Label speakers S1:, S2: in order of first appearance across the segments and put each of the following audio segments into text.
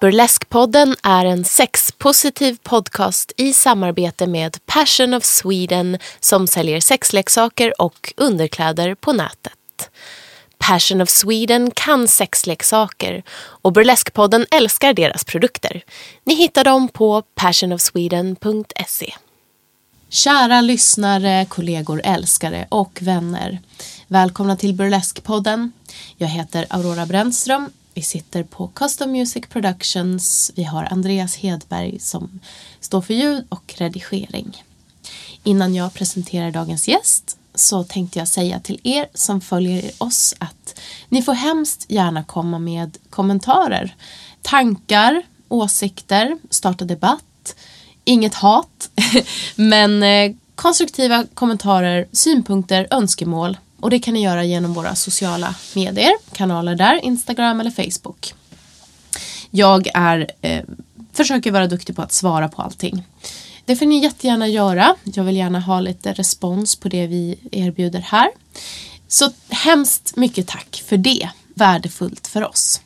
S1: Burleskpodden är en sexpositiv podcast i samarbete med Passion of Sweden som säljer sexleksaker och underkläder på nätet. Passion of Sweden kan sexleksaker och Burleskpodden älskar deras produkter. Ni hittar dem på passionofsweden.se. Kära lyssnare, kollegor, älskare och vänner. Välkomna till Burlesque-podden. Jag heter Aurora Brännström. Vi sitter på Custom Music Productions. Vi har Andreas Hedberg som står för ljud och redigering. Innan jag presenterar dagens gäst så tänkte jag säga till er som följer oss att ni får hemskt gärna komma med kommentarer, tankar, åsikter, starta debatt, inget hat, men eh, konstruktiva kommentarer, synpunkter, önskemål och det kan ni göra genom våra sociala medier, kanaler där, Instagram eller Facebook. Jag är, eh, försöker vara duktig på att svara på allting. Det får ni jättegärna göra. Jag vill gärna ha lite respons på det vi erbjuder här. Så hemskt mycket tack för det. Värdefullt för oss.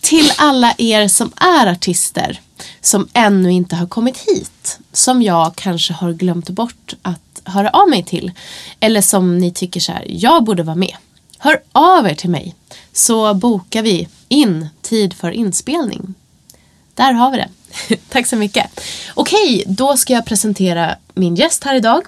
S1: Till alla er som är artister som ännu inte har kommit hit. Som jag kanske har glömt bort att höra av mig till. Eller som ni tycker så här, jag borde vara med. Hör av er till mig så bokar vi in tid för inspelning. Där har vi det. Tack så mycket. Okej, då ska jag presentera min gäst här idag.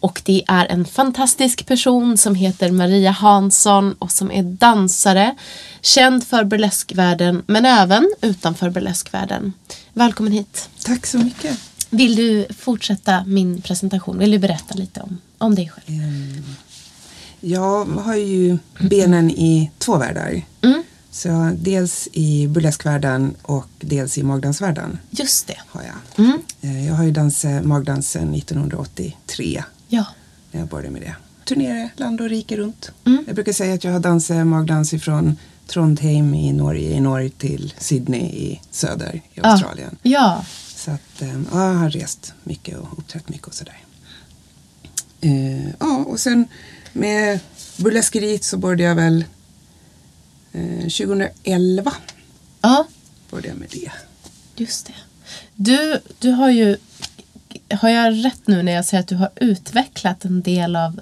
S1: Och det är en fantastisk person som heter Maria Hansson och som är dansare. Känd för burleskvärlden men även utanför burleskvärlden. Välkommen hit.
S2: Tack så mycket.
S1: Vill du fortsätta min presentation? Vill du berätta lite om, om dig själv?
S2: Mm. Jag har ju benen i två världar.
S1: Mm.
S2: Så dels i burleskvärlden och dels i magdansvärlden.
S1: Just det.
S2: Har jag.
S1: Mm.
S2: Eh, jag har ju dansat magdansen 1983.
S1: Ja.
S2: När jag började med det. Turnerade land och rike runt.
S1: Mm.
S2: Jag brukar säga att jag har dansat magdans ifrån Trondheim i Norge i norr till Sydney i söder i
S1: Ja.
S2: Australien.
S1: Ja.
S2: Så att, eh, ja, jag har rest mycket och uppträtt mycket och sådär. Eh, ja, och sen med burleskeriet så började jag väl eh, 2011.
S1: Ja.
S2: Började jag med det.
S1: Just det. Du, du har ju, har jag rätt nu när jag säger att du har utvecklat en del av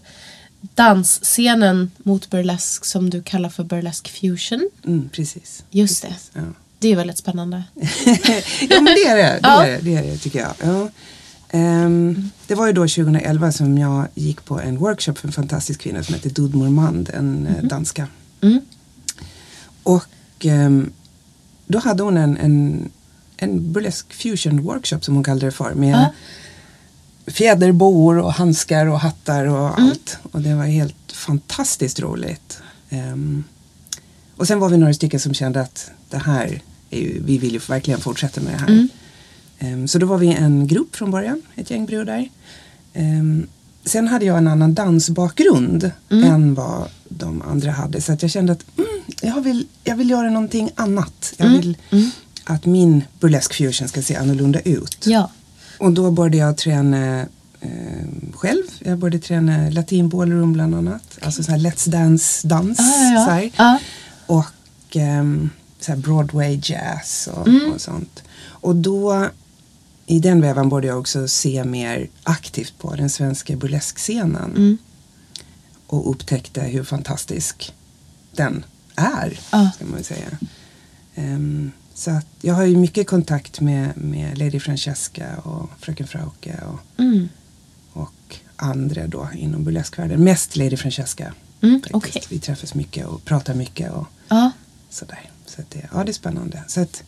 S1: dansscenen mot burlesk som du kallar för burlesk fusion?
S2: Mm, precis.
S1: Just
S2: precis.
S1: det.
S2: Ja.
S1: Det är väldigt spännande.
S2: ja men det är det, det,
S1: Ja.
S2: är det, det, är det tycker jag. Ja. Ehm, det var ju då 2011 som jag gick på en workshop för en fantastisk kvinna som heter Dudmor Mand, en eh, danska.
S1: Mm.
S2: Och ehm, då hade hon en, en, en burlesk fusion workshop som hon kallade det för. Med
S1: Ja.
S2: fjäderboor och handskar och hattar och
S1: Mm.
S2: allt. Och det var helt fantastiskt roligt. Ehm, och sen var vi några stycken som kände att det här, är ju, vi vill ju verkligen fortsätta med det här.
S1: Mm.
S2: Ehm, så då var vi en grupp från början, ett gäng brudar. Ehm, sen hade jag en annan dansbakgrund
S1: Mm.
S2: än vad de andra hade. Så att jag kände att mm, jag, vill, jag vill göra någonting annat. Jag
S1: Mm.
S2: vill att min burlesk fusion ska se annorlunda ut.
S1: Ja.
S2: Och då började jag träna eh, själv. Jag började träna latin ballroom bland annat. Alltså så här Let's Dance-dans.
S1: Ja, ja, ja.
S2: Så.
S1: Ja.
S2: Och ehm, så här Broadway jazz och,
S1: Mm.
S2: och sånt. Och då i den vävan borde jag också se mer aktivt på den svenska burleskscenen.
S1: Mm.
S2: Och upptäckte hur fantastisk den är,
S1: Ja.
S2: ska man säga. Ehm, så att jag har ju mycket kontakt med, med Lady Francesca och Fröken Frauke och,
S1: Mm.
S2: och andra då inom burleskvärlden. Mest Lady Francesca.
S1: Mm, okej.
S2: Vi träffas mycket och pratar mycket och
S1: Ja.
S2: sådär. Så att det, ja, det är spännande. Så att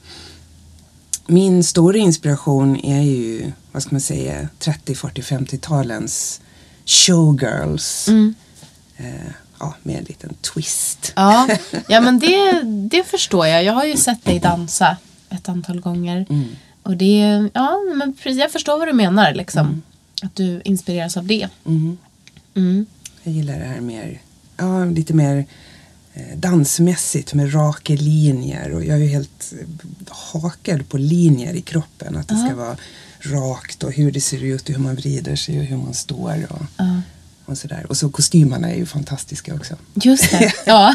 S2: min stora inspiration är ju, vad ska man säga, 30, 40, 50-talens showgirls.
S1: Mm.
S2: Eh, ja, med en liten twist.
S1: Ja, ja men det, det förstår jag. Jag har ju sett dig dansa ett antal gånger.
S2: Mm.
S1: Och det, ja men precis, jag förstår vad du menar liksom. Att du inspireras av det.
S2: Mm.
S1: Mm.
S2: Jag gillar det här mer, ja, lite mer dansmässigt med raka linjer och jag är ju helt eh, hakad på linjer i kroppen. Att det ska vara rakt och hur det ser ut och hur man vrider sig och hur man står. Och,
S1: Ja.
S2: och sådär. Och så kostymerna är ju fantastiska också.
S1: Just det, ja.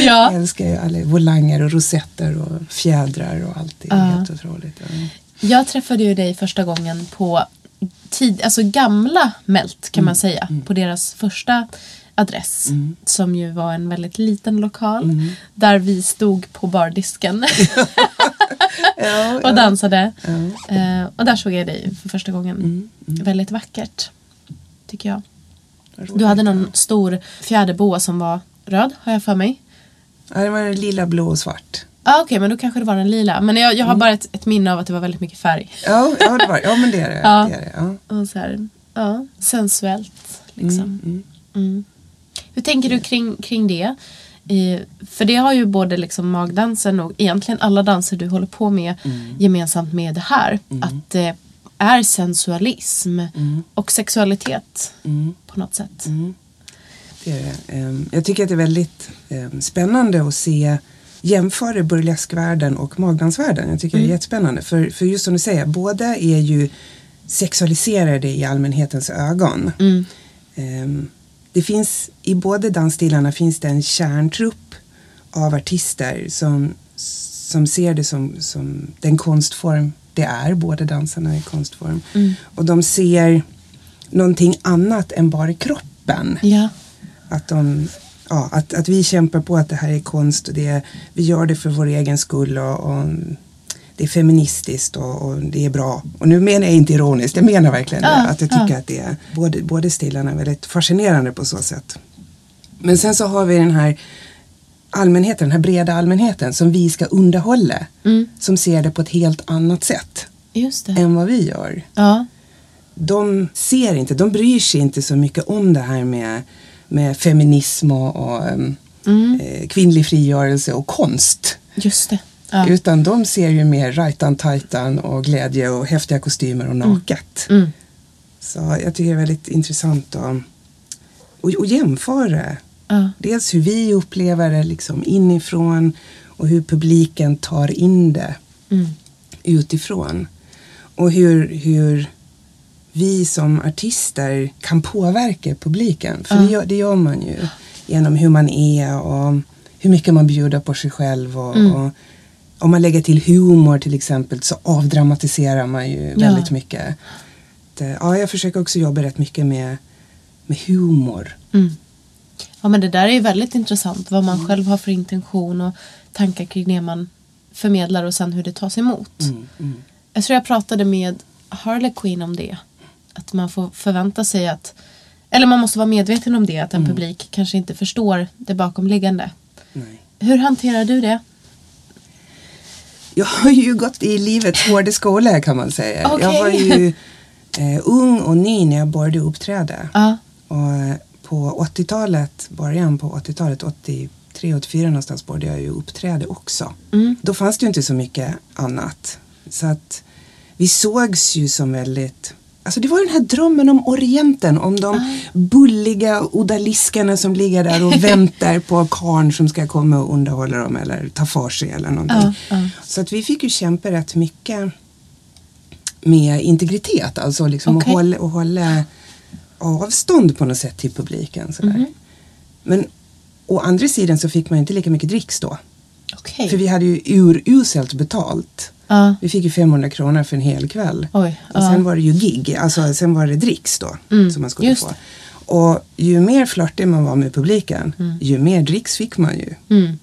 S2: Jag
S1: ja.
S2: älskar ju alla volanger och rosetter och fjädrar och allt. Det är
S1: Ja.
S2: helt otroligt. Ja.
S1: Jag träffade ju dig första gången på tid, alltså gamla Melt kan
S2: Mm.
S1: man säga. På deras första adress. Som ju var en väldigt liten lokal.
S2: Mm.
S1: Där vi stod på bardisken.
S2: Ja,
S1: och dansade.
S2: Ja.
S1: Eh, och där såg jag dig för första gången.
S2: Mm,
S1: Väldigt vackert. Tycker jag. Du hade någon stor fjäderboa som var röd har jag för mig.
S2: Ja, det var lila, blå och svart.
S1: Ah, okej men då kanske det var den lila. Men jag,
S2: Mm.
S1: jag har bara ett, ett minne av att det var väldigt mycket färg.
S2: Ja, ja, det, var, ja men det är det.
S1: Ja.
S2: det, är det ja.
S1: Och så här, ja, sensuellt liksom. Mm. Hur tänker du kring, kring det? Eh, för det har ju både liksom magdansen och egentligen alla danser du håller på med gemensamt med det här. Att det är sensualism och sexualitet på något sätt.
S2: Det är det. Ehm, Jag tycker att det är väldigt ehm, spännande att se jämföra burleskvärlden och magdansvärlden. Jag tycker det är jättespännande. För, för just som du säger, båda är ju sexualiserade i allmänhetens ögon. Ehm, Det finns, i båda dansstilarna finns det en kärntrupp av artister som, som ser det som, som den konstform det är. Båda dansarna är konstform. Och de ser någonting annat än bara kroppen.
S1: Ja.
S2: Att, de, ja, att, att vi kämpar på att det här är konst och det, vi gör det för vår egen skull och, och det är feministiskt och, och det är bra. Och nu menar jag inte ironiskt, jag menar verkligen
S1: Ja,
S2: det. Att jag tycker
S1: ja.
S2: att det är, både, både stilarna är väldigt fascinerande på så sätt. Men sen så har vi den här allmänheten, den här breda allmänheten som vi ska underhålla. Som ser det på ett helt annat sätt
S1: Just det.
S2: än vad vi gör
S1: Ja.
S2: de ser inte, de bryr sig inte så mycket om det här med, med feminism och, och em, eh, kvinnlig frigörelse och konst.
S1: Just det. Ja.
S2: Utan de ser ju mer rajtan tajtan och glädje och häftiga kostymer och naket.
S1: Mm.
S2: Så jag tycker det är väldigt intressant att, att, att jämföra.
S1: Ja.
S2: Dels hur vi upplever det liksom inifrån och hur publiken tar in det
S1: Mm.
S2: utifrån. Och hur, hur vi som artister kan påverka publiken. För det, gör, det gör man ju genom hur man är och hur mycket man bjuder på sig själv. Och, och om man lägger till humor till exempel så avdramatiserar man ju väldigt mycket. Det, ja, jag försöker också jobba rätt mycket med, med humor.
S1: Ja men det där är ju väldigt intressant vad man själv har för intention och tankar kring det man förmedlar och sen hur det tas emot. Jag tror jag pratade med Harley Quinn om det. Att man får förvänta sig att eller man måste vara medveten om det att en publik kanske inte förstår det bakomliggande.
S2: Nej.
S1: Hur hanterar du det?
S2: Jag har ju gått i livets hårda skola kan man säga.
S1: Okej.
S2: Jag var ju eh, ung och ny när jag började uppträda.
S1: Ja.
S2: Och eh, på 80-talet, början på 80-talet, 83, 84 någonstans började jag ju uppträda också. Då fanns det ju inte så mycket annat. Så att vi sågs ju som väldigt Alltså det var den här drömmen om Orienten, om de bulliga odaliskarna som ligger där och väntar på karn som ska komma och underhålla dem eller ta för sig eller någonting.
S1: Ja, ja.
S2: Så att vi fick ju kämpa rätt mycket med integritet, alltså liksom
S1: Okej.
S2: att hålla, att hålla avstånd på något sätt till publiken. Sådär.
S1: Mhm.
S2: Men å andra sidan så fick man ju inte lika mycket dricks då.
S1: Okej.
S2: För vi hade ju uruselt betalt.
S1: Ja.
S2: Vi fick ju 500 kronor för en hel kväll.
S1: Oj,
S2: Och sen var det ju gig, alltså sen var det dricks då som man skulle
S1: Mm, just
S2: få. Och ju mer flörtig man var med publiken,
S1: Mm.
S2: ju mer dricks fick man ju.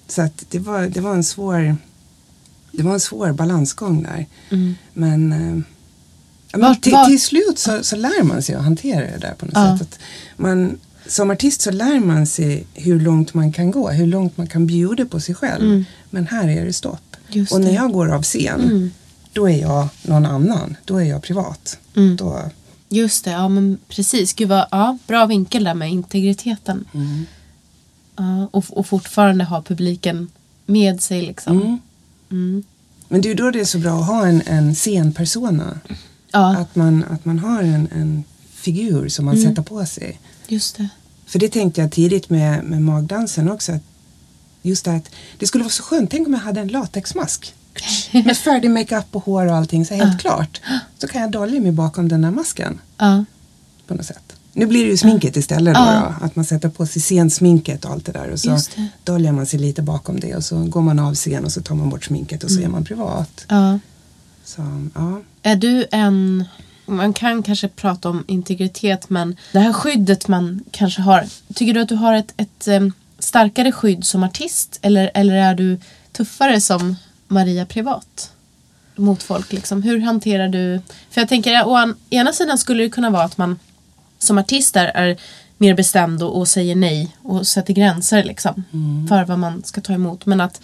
S2: Så att det var, det var en svår det var en svår balansgång där. Men, eh, ja, men
S1: Vart-
S2: till,
S1: vart-
S2: till slut så, så lär man sig att hantera det där på något
S1: Ja.
S2: sätt. Att man, som artist så lär man sig hur långt man kan gå, hur långt man kan bjuda på sig själv. Men här är det stopp.
S1: Mm. Just
S2: och när
S1: det.
S2: jag går av scen, då är jag någon annan. Då är jag privat.
S1: Mm.
S2: Då,
S1: Just det, ja men precis. Gud vad, ja, bra vinkel där med integriteten. Ja, och, och fortfarande ha publiken med sig liksom.
S2: Mm. Men det är ju då det är så bra att ha en, en scenpersona.
S1: Ja,
S2: Att, man, att man har en, en figur som man
S1: Mm.
S2: sätter på sig.
S1: just det.
S2: För det tänkte jag tidigt med, med magdansen också. Att just det att det skulle vara så skönt. Tänk om jag hade en latexmask. Med färdig makeup och hår och allting. Så helt klart. Så kan jag dölja mig bakom den här masken.
S1: Ja,
S2: På något sätt. Nu blir det ju sminket istället då, då. Att man sätter på sig scensminket och allt det där. Och så döljer man sig lite bakom det. Och så går man av scen och så tar man bort sminket och så är man privat. Så ja.
S1: Är du en... Man kan kanske prata om integritet men det här skyddet man kanske har. Tycker du att du har ett, ett starkare skydd som artist eller, eller är du tuffare som Maria privat? Mot folk liksom. Hur hanterar du... För jag tänker å an- ena sidan skulle det kunna vara att man som artist är, är mer bestämd och, och säger nej och sätter gränser liksom för vad man ska ta emot. Men att,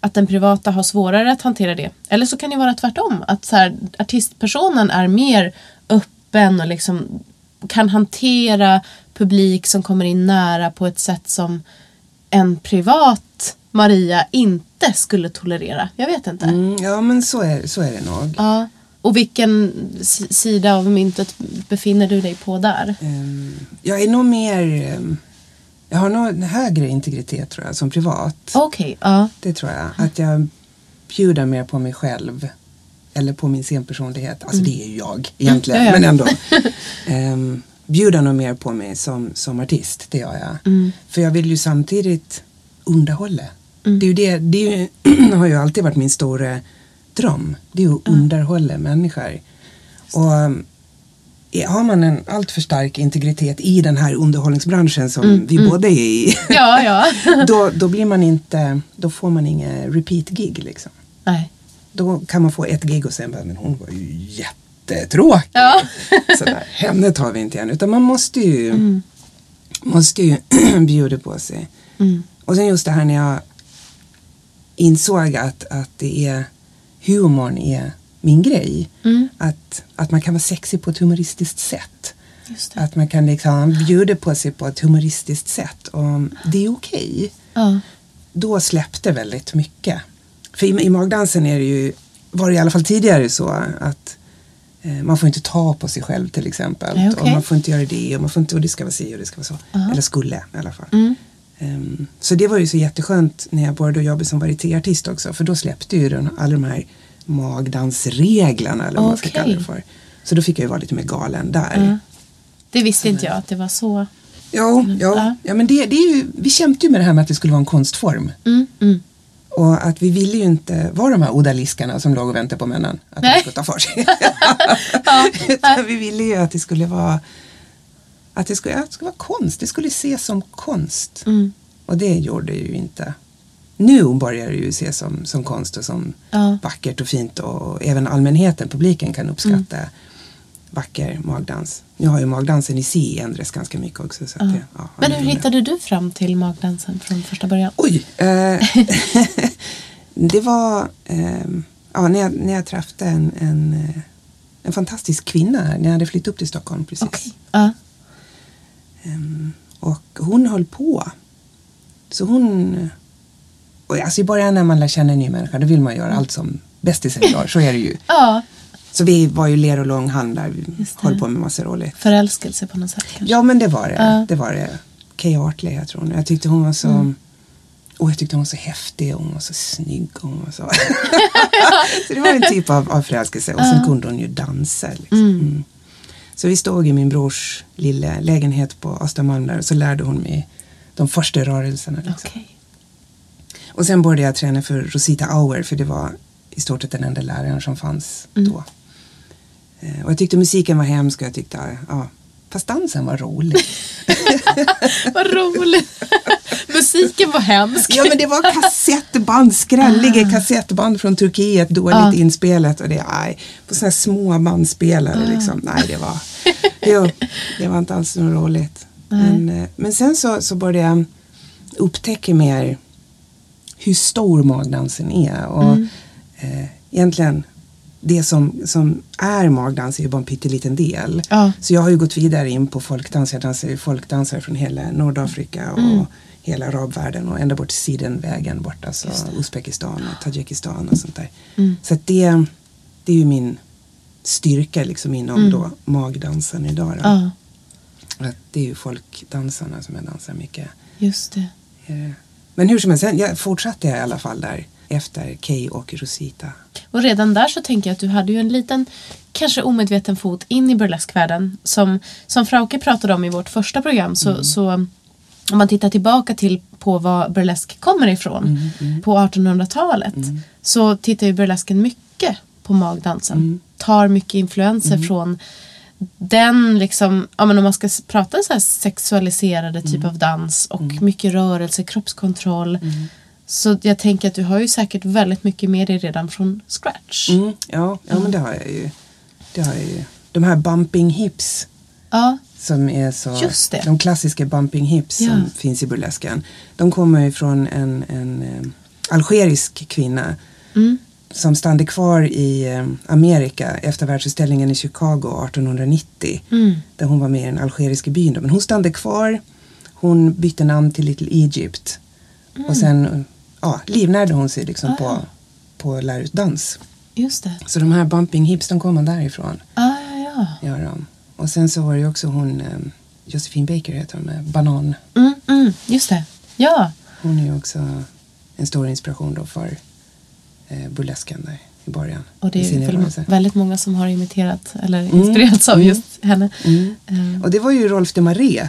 S1: att den privata har svårare att hantera det. Eller så kan det vara tvärtom. Att så här, artistpersonen är mer öppen och liksom kan hantera publik som kommer in nära på ett sätt som en privat Maria inte skulle tolerera. Jag vet inte.
S2: Mm, ja men så är, så är det nog.
S1: Ja. Och vilken sida av myntet befinner du dig på där?
S2: Ehm, jag är nog mer... ehm, jag har nog en högre integritet tror jag som privat.
S1: Okej, ja.
S2: Det tror jag. Att jag bjuder mer på mig själv. Eller på min scenpersonlighet. Alltså det är ju jag egentligen.
S1: Mm, ja, ja.
S2: Men ändå. um, bjuder nog mer på mig som, som artist. Det gör jag.
S1: Mm.
S2: För jag vill ju samtidigt underhålla. Det, är ju det, det ju, har ju alltid varit min stora dröm. Det är ju att underhålla människor. Och um, har man en alltför stark integritet i den här underhållningsbranschen som vi båda är i.
S1: Ja, ja.
S2: då, då blir man inte, då får man inga repeat gig liksom.
S1: Nej.
S2: Då kan man få ett gig och sen bara, men hon var ju jättetråkig.
S1: Ja.
S2: Sådär, henne tar vi inte igen. Utan man måste ju, måste ju bjuda på sig. Och sen just det här när jag insåg att, att det är humorn är min grej. Att, att man kan vara sexig på ett humoristiskt sätt. Att man kan liksom bjuda på sig på ett humoristiskt sätt. Och det är okej
S1: Ja.
S2: då släppte väldigt mycket. För i, i magdansen är det ju, var det i alla fall tidigare så att man får inte ta på sig själv till exempel.
S1: Nej, okej.
S2: Och man får inte göra det och man får inte, och det ska vara si och det ska vara så. Eller skulle i alla fall.
S1: Mm.
S2: Ehm, så det var ju så jätteskönt när jag började jobba som varietéartist också. För då släppte ju den, alla de här magdansreglerna eller vad man ska kalla det för. Så då fick jag ju vara lite mer galen där.
S1: Det visste inte jag att det var så.
S2: Jo.
S1: Ja.
S2: Ja, men det, det är ju, vi kämpade ju med det här med att det skulle vara en konstform.
S1: Mm, mm.
S2: Och att vi ville ju inte vara de här odaliskarna som låg och väntade på männen. Att de
S1: Nej.
S2: skulle ta för sig. Utan vi ville ju att det skulle vara att det skulle, att det skulle vara konst. Det skulle ses som konst.
S1: Mm.
S2: Och det gjorde det ju inte. Nu börjar det ju ses som, som konst och som
S1: Ja.
S2: vackert och fint. Och även allmänheten, publiken kan uppskatta
S1: Mm.
S2: Vacker magdans. Nu har ju magdansen i sig ändrats ganska mycket också. Så att det, ja,
S1: Men hur hittade du fram till magdansen från första början?
S2: Oj! Eh, det var eh, ja, när, jag, när jag träffade en, en, eh, en fantastisk kvinna här, när jag hade flyttat upp till Stockholm precis.
S1: Okej. Ja.
S2: Ehm, och hon höll på. Så hon... Och alltså I början när man lär känna en ny människa då vill man göra allt som bästisar gör. Så är det ju.
S1: ja.
S2: Så vi var ju ler och långhalm där. Vi höll på med massa roligt.
S1: Förälskelse på något sätt kanske?
S2: Ja men det var det.
S1: Ja.
S2: Det var det. Kay Artley jag tror. Jag tyckte hon var så...
S1: Mm.
S2: Och jag tyckte hon var så häftig och hon var så snygg. Och hon var så... så det var en typ av, av förälskelse. Och sen kunde hon ju dansa. Liksom. Mm. Så vi stod i min brors lilla lägenhet på Östermalm där och så lärde hon mig de första rörelserna. Liksom.
S1: Okej.
S2: Och sen började jag träna för Rosita Auer för det var i stort sett den enda läraren som fanns
S1: Mm.
S2: då. Eh, och jag tyckte musiken var hemsk och jag tyckte, ja, fast dansen var rolig.
S1: Vad roligt. Musiken var hemsk.
S2: ja men det var kassettband, skrälliga kassettband från Turkiet, dåligt
S1: Ah.
S2: inspelat och det, nej, på sådana här små bandspelare
S1: Ah.
S2: liksom. Nej, det var, jo, det var inte alls något roligt. Men, eh, men sen så, så började jag upptäcka mer hur stor magdansen är. Och
S1: Mm.
S2: eh, egentligen det som, som är magdans är ju bara en pytteliten del.
S1: Ja.
S2: Så jag har ju gått vidare in på folkdans. Jag dansar ju folkdansare från hela Nordafrika och
S1: Mm.
S2: hela arabvärlden och ända bort till Sidenvägen bort, alltså Uzbekistan och Tadzjikistan och sånt där.
S1: Mm.
S2: Så att det, det är ju min styrka liksom inom
S1: Mm.
S2: då magdansen idag. Då.
S1: Ja,
S2: Att det är ju folkdansarna som jag dansar mycket.
S1: just det.
S2: Eh, Men hur som helst, jag fortsatte jag i alla fall där efter Kay och Rosita.
S1: Och redan där så tänker jag att du hade ju en liten, kanske omedveten fot in i burleskvärlden. Som, som Frauke pratade om i vårt första program så, så om man tittar tillbaka till på var burlesk kommer ifrån på 1800-talet så tittar ju burlesken mycket på magdansen. Tar mycket influenser från den liksom, ja men om man ska prata så här sexualiserade typ av dans och mycket rörelse, kroppskontroll. Så jag tänker att du har ju säkert väldigt mycket med dig redan från scratch.
S2: Mm, ja, ja, men det har jag ju. Det har jag ju. De här bumping hips
S1: Ja,
S2: som är så,
S1: Just det.
S2: de klassiska bumping hips
S1: Ja.
S2: som finns i burlesken. De kommer ju från en, en eh, algerisk kvinna
S1: Mm.
S2: som stannade kvar i eh, Amerika efter världsutställningen i Chicago 1890.
S1: Mm.
S2: Där hon var med i den algeriska byn. Men hon stannade kvar. Hon bytte namn till Little Egypt.
S1: Mm.
S2: Och sen eh, ja, livnärde hon sig liksom
S1: Ah.
S2: på, på att lära ut dans.
S1: just det.
S2: Så de här bumping hips, de kommer därifrån.
S1: Ah, ja, ja.
S2: Gör de. Och sen så var det ju också hon, eh, Josephine Baker heter hon, med Banan.
S1: Mm, mm, just det. Ja,
S2: Hon är ju också en stor inspiration då för eh, burlesken där i början.
S1: och det är väl väldigt många som har imiterat eller inspirerats av just henne.
S2: Mm.
S1: Eh,
S2: Och det var ju Rolf de Marais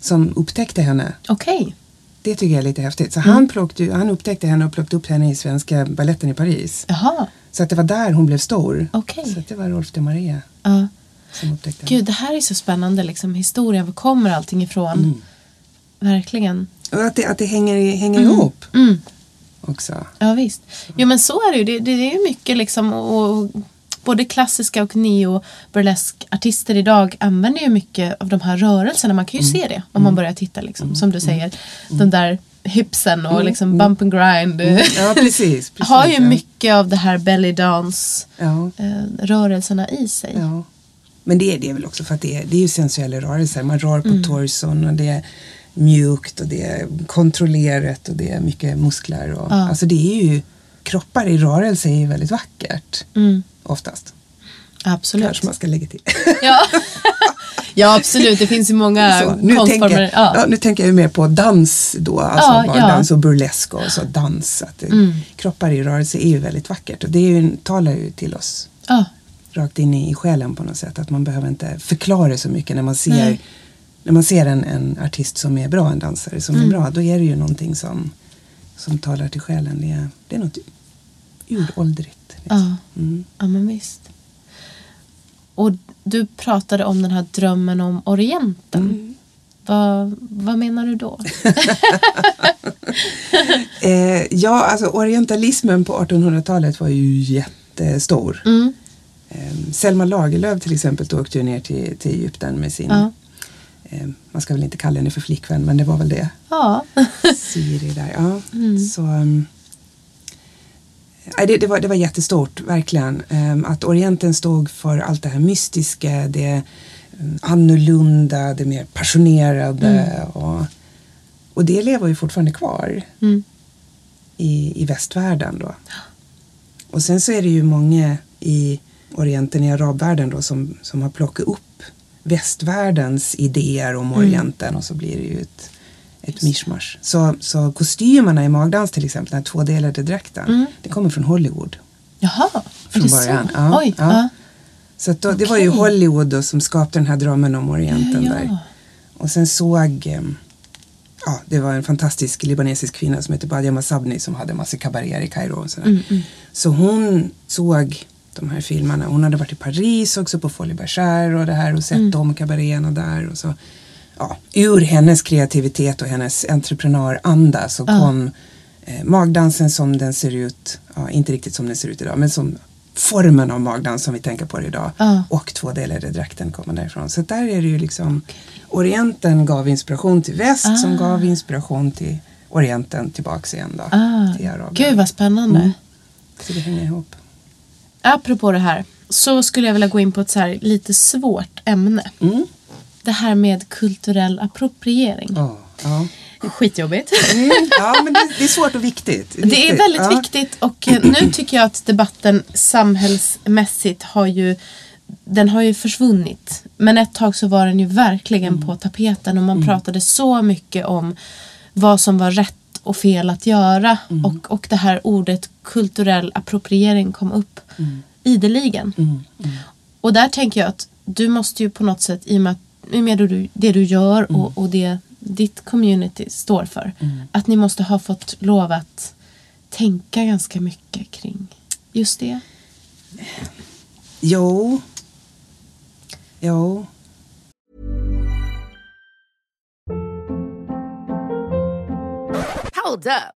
S2: som upptäckte henne.
S1: Okej,
S2: Det tycker jag är lite häftigt. Så
S1: Mm.
S2: han, plockade, han upptäckte henne och plockade upp henne i svenska balletten i Paris.
S1: jaha,
S2: Så att det var där hon blev stor.
S1: Okej.
S2: Så att det var Rolf de Marais
S1: ja.
S2: som upptäckte henne.
S1: Gud, det här är så spännande, liksom historien. Var kommer allting ifrån?
S2: Mm.
S1: Verkligen.
S2: Och att det, att det hänger, hänger ihop
S1: Mm.
S2: också.
S1: Ja visst. Jo men så är det ju. Det, det, det är ju mycket liksom och, och både klassiska och neo artister idag använder ju mycket av de här rörelserna. Man kan ju
S2: Mm.
S1: se det om man börjar titta liksom. Som du säger. De där hipsen och liksom bump and grind.
S2: Mm. Ja, precis. precis
S1: har ju
S2: ja.
S1: mycket av det här belly dance
S2: Ja,
S1: eh, rörelserna i sig.
S2: ja. Men det är det väl också för att det är, det är ju sensuella rörelser. Man rör på
S1: Mm.
S2: torson och det är mjukt och det är kontrollerat och det är mycket muskler. Och. Alltså det är ju, kroppar i rörelse är ju väldigt vackert.
S1: Mm,
S2: Oftast.
S1: absolut.
S2: Kanske man ska lägga till.
S1: Ja. ja absolut, det finns ju många
S2: Så, nu, tänker,
S1: ja.
S2: ja, nu tänker jag mer på dans då, alltså
S1: Ja,
S2: dans och burlesk och så dans. Att
S1: Mm.
S2: Kroppar i rörelse är ju väldigt vackert och det är ju, talar ju till oss rakt in i, i själen på något sätt. Att man behöver inte förklara så mycket när man ser,
S1: Nej.
S2: när man ser en, en artist som är bra, en dansare som
S1: Mm.
S2: är bra. Då är det ju någonting som, som talar till själen. Det är, det är något uråldrigt. Liksom.
S1: Ja.
S2: Mm.
S1: Ja men visst. Och du pratade om den här drömmen om Orienten.
S2: Mm.
S1: Vad, vad menar du då?
S2: Eh, ja, alltså orientalismen på 1800-talet var ju jättestor.
S1: Mm.
S2: Eh, Selma Lagerlöf till exempel då åkte ju ner till, till Egypten med sin,
S1: Ja.
S2: eh, man ska väl inte kalla henne för flickvän men det var väl det.
S1: Ja.
S2: Siri där, ja.
S1: Mm.
S2: Så, um, det, det, var, det var jättestort, verkligen. Um, att Orienten stod för allt det här mystiska, det um, annorlunda, det mer passionerade. Och, och det lever ju fortfarande kvar
S1: Mm.
S2: i, i västvärlden då. Och sen så är det ju många i Orienten, i arabvärlden då, som, som har plockat upp västvärldens idéer om Orienten och så blir det ju ett, ett mischmasch. Så, så kostymerna i magdans till exempel, den här tvådelade dräkten, det kommer från Hollywood.
S1: Jaha,
S2: Från början,
S1: så?
S2: ja,
S1: Oj,
S2: ja.
S1: ja.
S2: Så då, det var ju. Hollywood då som skapade den här drömmen om Orienten
S1: Ja,
S2: där. Och sen såg, eh, ja, det var en fantastisk libanesisk kvinna som heter Badia Masabni som hade massa kabaréer i Kairo. Och sådär. Så hon såg de här filmerna. Hon hade varit i Paris också på Folie Bergère och det här och sett de kabaréerna där. Och så, ja, ur hennes kreativitet och hennes entreprenöranda så kom eh, magdansen som den ser ut, ja, inte riktigt som den ser ut idag, men som formen av magdans som vi tänker på det idag.
S1: Ja.
S2: Och tvådelade drakten kommer därifrån. Så där är det ju liksom, Orienten gav inspiration till väst som gav inspiration till Orienten tillbaks igen då.
S1: Ah,
S2: till Arabien.
S1: gud vad spännande.
S2: Så det hänger ihop.
S1: Apropå det här så skulle jag vilja gå in på ett så här lite svårt ämne.
S2: Mm.
S1: Det här med kulturell appropriering.
S2: Ja, ja.
S1: Skitjobbigt.
S2: Mm, ja men det, det är svårt och viktigt.
S1: Det är
S2: Viktigt,
S1: väldigt
S2: ja.
S1: viktigt och eh, nu tycker jag att debatten samhällsmässigt har ju den har ju försvunnit. Men ett tag så var den ju verkligen
S2: Mm.
S1: på tapeten och man pratade så mycket om vad som var rätt och fel att göra.
S2: Mm.
S1: Och, och det här ordet kulturell appropriering kom upp
S2: Mm.
S1: ideligen. Och där tänker jag att du måste ju på något sätt, i och med, att, och med det, du, det du gör
S2: Mm.
S1: och, och det ditt community står för, att ni måste ha fått lov att tänka ganska mycket kring just det.
S2: Jo. Jo.
S3: Hold up.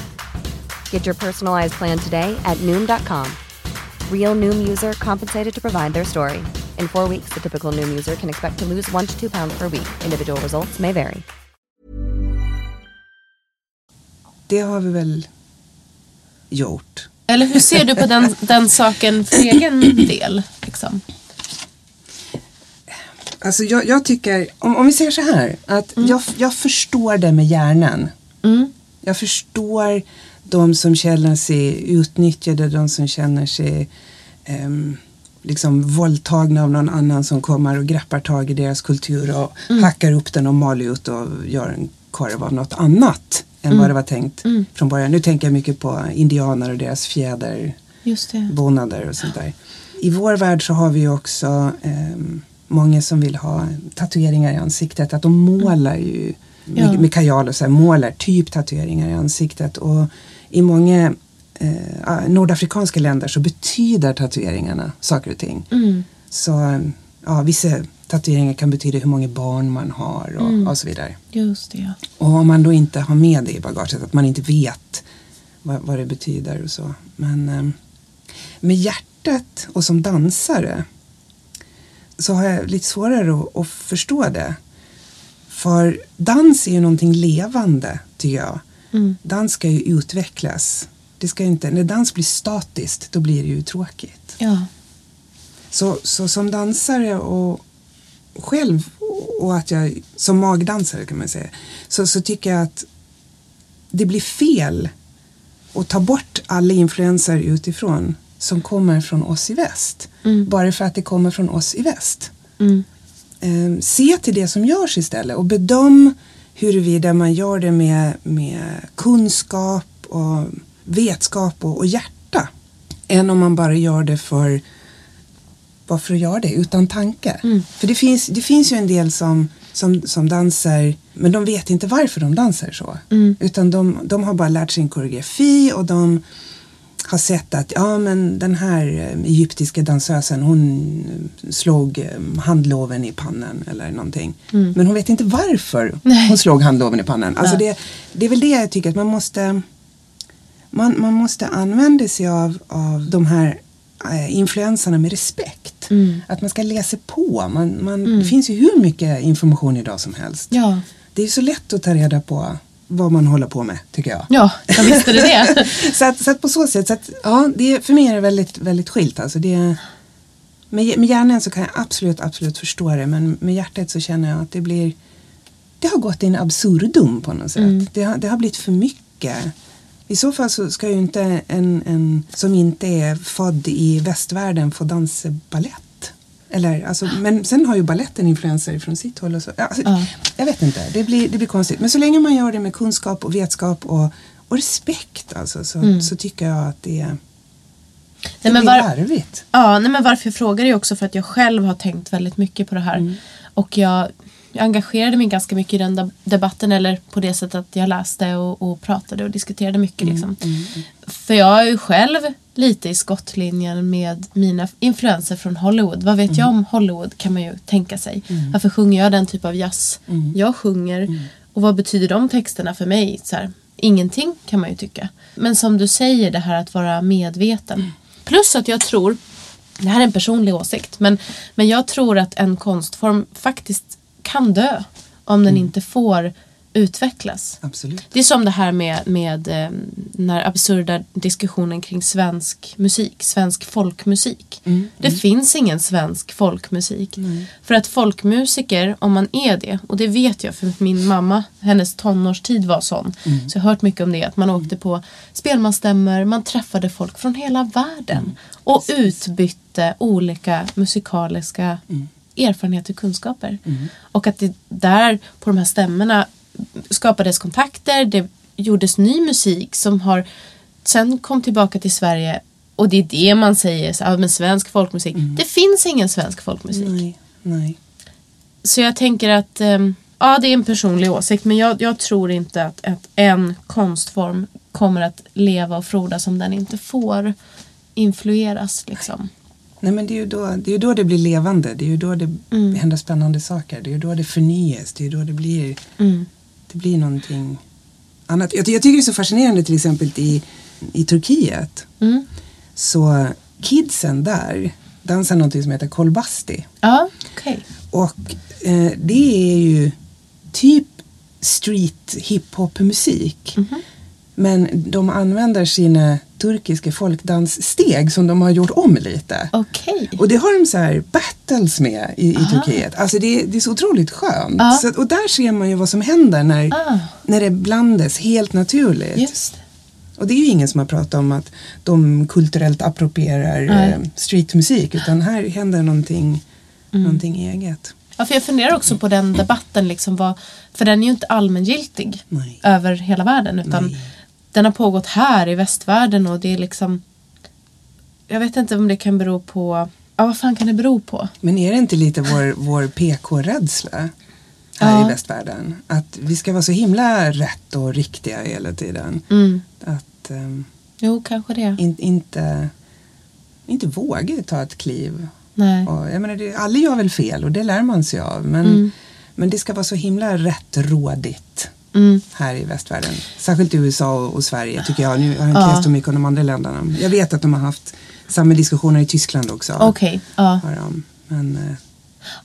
S4: Get your personalized plan today at Noom.com. Real Noom user compensated to provide their story. In four weeks, the typical Noom user can expect to lose one to two pounds per week. Individual results may vary.
S2: Det har vi väl gjort.
S1: Eller hur ser du på den, den saken för egen del? Liksom?
S2: Alltså jag, jag tycker, om, om vi säger så här, att jag, jag förstår det med hjärnan. Jag förstår de som känner sig utnyttjade, de som känner sig ehm, liksom våldtagna av någon annan som kommer och greppar tag i deras kultur och hackar upp den och maler ut och gör en korv av något annat än vad det var tänkt från början. Nu tänker jag mycket på indianer och deras fjäder
S1: Just det.
S2: bonader och sånt där. I vår värld så har vi också ehm, många som vill ha tatueringar i ansiktet. Att de målar ju med,
S1: Ja.
S2: med kajal och så här, målar typ tatueringar i ansiktet. Och i många eh, nordafrikanska länder så betyder tatueringarna saker och ting. Så ja, vissa tatueringar kan betyda hur många barn man har och, och så vidare.
S1: Just det, ja.
S2: Och om man då inte har med det i bagaget, att man inte vet vad, vad det betyder och så. Men eh, med hjärtat och som dansare så har jag lite svårare att, att förstå det. För dans är ju någonting levande, tycker jag. Dans ska ju utvecklas. Det ska inte, när dans blir statiskt, då blir det ju tråkigt.
S1: ja.
S2: Så, så som dansare och själv och att jag som magdansare kan man säga så, så tycker jag att det blir fel att ta bort alla influenser utifrån som kommer från oss i väst. Bara för att det kommer från oss i väst. Eh, se till det som görs istället och bedöm huruvida man gör det med, med kunskap och vetskap och, och hjärta. Än om man bara gör det för bara för att göra det utan tanke. För det finns, det finns ju en del som som, som dansar, men de vet inte varför de dansar så. Utan de, de har bara lärt sig en koreografi och de har sett att ja, men den här eh, egyptiska dansösen hon slog eh, handloven i pannan eller någonting. Men hon vet inte varför hon slog handloven i pannan. Alltså det, det är väl det jag tycker att man måste man, man måste använda sig av, av de här eh, influenserna med respekt. Att man ska läsa på. Man, man, Det finns ju hur mycket information idag som helst.
S1: Ja.
S2: Det är så lätt att ta reda på vad man håller på med tycker jag.
S1: Ja, jag visste det det.
S2: så, att, så att på så sätt, så att, ja, det, för mig är det väldigt, väldigt skilt. Alltså det, med, med hjärnan så kan jag absolut, absolut förstå det men med hjärtat så känner jag att det blir det har gått in absurdum på något sätt. Det, har, det har blivit för mycket. I så fall så ska ju inte en, en som inte är född i västvärlden få dansa ballett. Eller, alltså, men sen har ju balletten influenser från sitt håll. Och så. Alltså,
S1: Ja.
S2: Jag vet inte, det blir, det blir konstigt. Men så länge man gör det med kunskap och vetskap och, och respekt alltså, så, så tycker jag att det, det
S1: Nej, men var-
S2: larvigt.
S1: Ja, nej, men varför jag frågar är också för att jag själv har tänkt väldigt mycket på det här. Och jag, jag engagerade mig ganska mycket i den deb- debatten eller på det sättet att jag läste och, och pratade och diskuterade mycket. Liksom. För jag är ju själv lite i skottlinjen med mina influenser från Hollywood. Vad vet jag om Hollywood kan man ju tänka sig. Varför sjunger jag den typ av jazz jag sjunger? Och vad betyder de texterna för mig? Så här, ingenting kan man ju tycka. Men som du säger det här att vara medveten. Plus att jag tror, det här är en personlig åsikt, men, men jag tror att en konstform faktiskt kan dö om den inte får utvecklas.
S2: Absolut.
S1: Det är som det här med, med eh, den här absurda diskussionen kring svensk musik, svensk folkmusik. Det finns ingen svensk folkmusik. För att folkmusiker, om man är det, och det vet jag för min mamma, hennes tonårstid var sån. Så jag har hört mycket om det, att man åkte på spelmansstämmor, man träffade folk från hela världen. Och utbytte olika musikaliska erfarenheter och kunskaper. Och att det där på de här stämmorna skapades kontakter, det gjordes ny musik som har sen kom tillbaka till Sverige och det är det man säger, så, ja, men svensk folkmusik. Det finns ingen svensk folkmusik.
S2: Nej, nej.
S1: Så jag tänker att, ehm, ja det är en personlig åsikt men jag, jag tror inte att, att en konstform kommer att leva och frodas om den inte får influeras liksom.
S2: Nej men det är, ju då, det är då det blir levande. Det är ju då det
S1: Mm.
S2: händer spännande saker. Det är ju då det förnyas. Det är ju då det blir,
S1: Mm.
S2: Det blir någonting annat. Jag, jag tycker det är så fascinerande till exempel i, i Turkiet.
S1: Mm.
S2: Så kidsen där dansar någonting som heter kolbasti.
S1: Ja, okej.
S2: Och eh, det är ju typ street hiphop musik.
S1: Mhm.
S2: Men de använder sina turkiska folkdanssteg som de har gjort om lite.
S1: Okej.
S2: Och det har de så här battles med i, i Turkiet. Alltså det, det är så otroligt skönt.
S1: Ja.
S2: Så, att- och där ser man ju vad som händer när,
S1: Ah.
S2: när det blandas helt naturligt.
S1: Just.
S2: Och det är ju ingen som har pratat om att de kulturellt approprierar eh, streetmusik. Utan här händer någonting,
S1: Mm.
S2: någonting eget.
S1: Ja, för jag funderar också på den debatten, liksom, vad, för den är ju inte allmängiltig
S2: Nej.
S1: över hela världen. Utan
S2: Nej.
S1: Den har pågått här i västvärlden och det är liksom Jag vet inte om det kan bero på Ja, vad fan kan det bero på?
S2: Men är det inte lite vår, vår PK-rädsla här
S1: Ja.
S2: i västvärlden? Att vi ska vara så himla rätt och riktiga hela tiden.
S1: Mm.
S2: Att ehm,
S1: Jo, kanske det.
S2: in, inte, inte våga ta ett kliv.
S1: Nej.
S2: Och, jag menar, det, alla gör väl fel och det lär man sig av. Men,
S1: Mm.
S2: men det ska vara så himla rättrådigt
S1: Mm.
S2: här i västvärlden. Särskilt i USA och, och Sverige tycker jag. Nu har jag inte läst så mycket om de andra länderna. Jag vet att de har haft samma diskussioner i Tyskland också.
S1: Okej,
S2: de. Men, eh,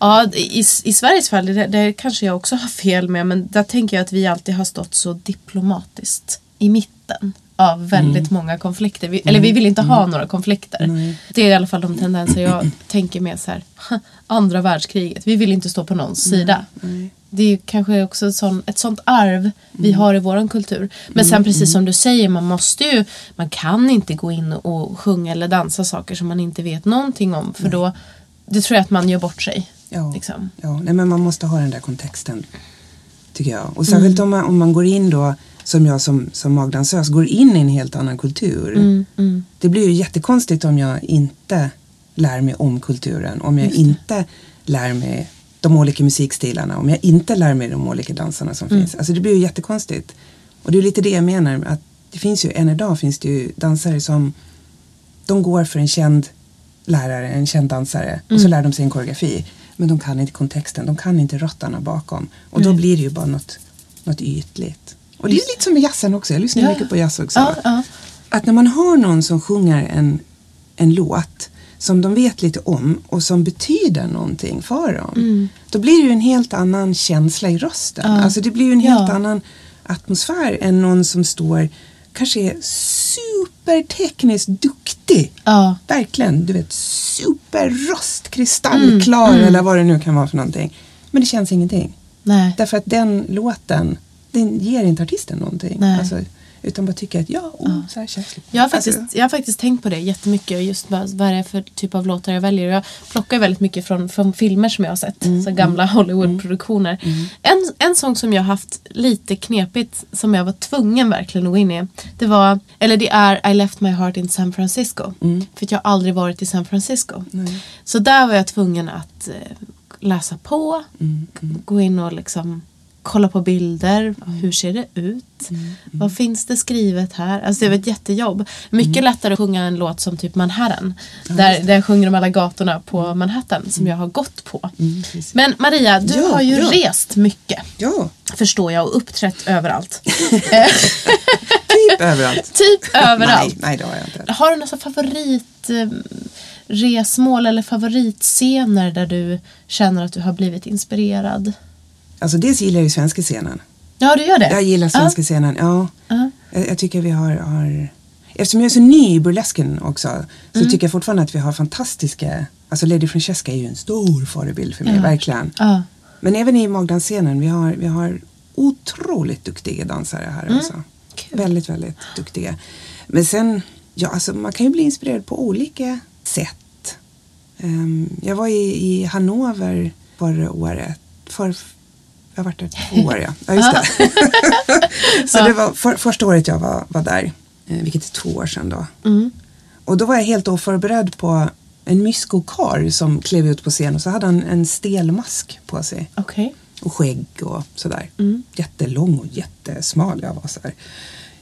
S1: Ja, i, i Sveriges fall, det, det kanske jag också har fel med, men där tänker jag att vi alltid har stått så diplomatiskt i mitten av väldigt många konflikter. Vi, eller vi vill inte ha några konflikter.
S2: Nej.
S1: Det är i alla fall de tendenser jag tänker med så här, andra världskriget. Vi vill inte stå på någons sida.
S2: nej.
S1: Det är kanske också sån, ett sånt arv vi har i våran kultur. Men sen precis som du säger, man måste ju, man kan inte gå in och sjunga eller dansa saker som man inte vet någonting om. För då, det tror jag att man gör bort sig.
S2: Ja,
S1: Liksom.
S2: ja nej, men man måste ha den där kontexten. Tycker jag. Och särskilt om, man, om man går in då, som jag som, som magdansös, går in i en helt annan kultur.
S1: Mm,
S2: Det blir ju jättekonstigt om jag inte lär mig om kulturen. Om jag inte lär mig de olika musikstilarna om jag inte lär mig de olika dansarna som finns. Alltså det blir ju jättekonstigt. Och det är lite det jag menar. Att det finns ju, än idag finns det ju dansare som de går för en känd lärare, en känd dansare och så lär de sig en koreografi. Men de kan inte kontexten, de kan inte rötterna bakom. Och då blir det ju bara något, något ytligt. Och det är lite som med jazzen också, jag lyssnar
S1: Ja.
S2: mycket på jazz också.
S1: Ja, ja.
S2: Att när man har någon som sjunger en, en låt som de vet lite om och som betyder någonting för dem. Då blir det ju en helt annan känsla i rösten.
S1: Mm. Ja.
S2: Alltså det blir ju en helt annan atmosfär än någon som står kanske är supertekniskt duktig.
S1: Ja.
S2: Verkligen, du vet superröst, kristallklar
S1: Mm,
S2: eller vad det nu kan vara för någonting. Men det känns ingenting.
S1: Nej.
S2: Därför att den låten, den ger inte artisten någonting. Alltså, utan bara tycker att ja, oh, så här känns det.
S1: Jag har, faktiskt,
S2: Alltså,
S1: jag har faktiskt tänkt på det jättemycket. Just vad, vad det är för typ av låtar jag väljer. Jag plockar väldigt mycket från, från filmer som jag har sett.
S2: Mm,
S1: Så gamla Hollywoodproduktioner. En, en sång som jag har haft lite knepigt. Som jag var tvungen verkligen att gå in i. Det var, eller det är I left my heart in San Francisco.
S2: Mm.
S1: För jag har aldrig varit i San Francisco. Så där var jag tvungen att eh, läsa på.
S2: Mm,
S1: Gå in och liksom kolla på bilder.
S2: Mm.
S1: Hur ser det ut? Vad finns det skrivet här? Alltså det var ett jättejobb. Mycket lättare att sjunga en låt som typ Manhattan. Där, där jag sjunger om alla gatorna på Manhattan som jag har gått på. Men Maria, du
S2: Ja,
S1: har ju
S2: ja.
S1: rest mycket.
S2: Ja,
S1: Förstår jag och uppträtt överallt.
S2: typ överallt.
S1: typ överallt.
S2: Nej, nej, det har jag inte.
S1: Har du några favorit eh, resmål eller favoritscener där du känner att du har blivit inspirerad?
S2: Alltså dels gillar jag ju svenska scenen.
S1: Ja, du gör det?
S2: Jag gillar svenska scenen, ja. Jag, jag tycker vi har, har... Eftersom jag är så ny i burlesken också så
S1: Mm.
S2: tycker jag fortfarande att vi har fantastiska... Alltså Lady Francesca är ju en stor förebild för mig,
S1: Ja.
S2: verkligen.
S1: Ja.
S2: Men även i Magdalenscenen, vi har, vi har otroligt duktiga dansare här.
S1: Mm. Kul.
S2: Väldigt, väldigt duktiga. Men sen, ja alltså man kan ju bli inspirerad på olika sätt. Ehm, jag var i, i Hannover förra året. För, jag har varit där två år, ja. ja just det. Så det var för, första året jag var, var där, eh, vilket är två år sedan då.
S1: Mm.
S2: Och då var jag helt oförberedd på en myskokar som klev ut på scen och så hade han en stel mask på sig.
S1: Okej.
S2: Och skägg och sådär.
S1: Mm.
S2: Jättelång och jättesmal. Jag var så här.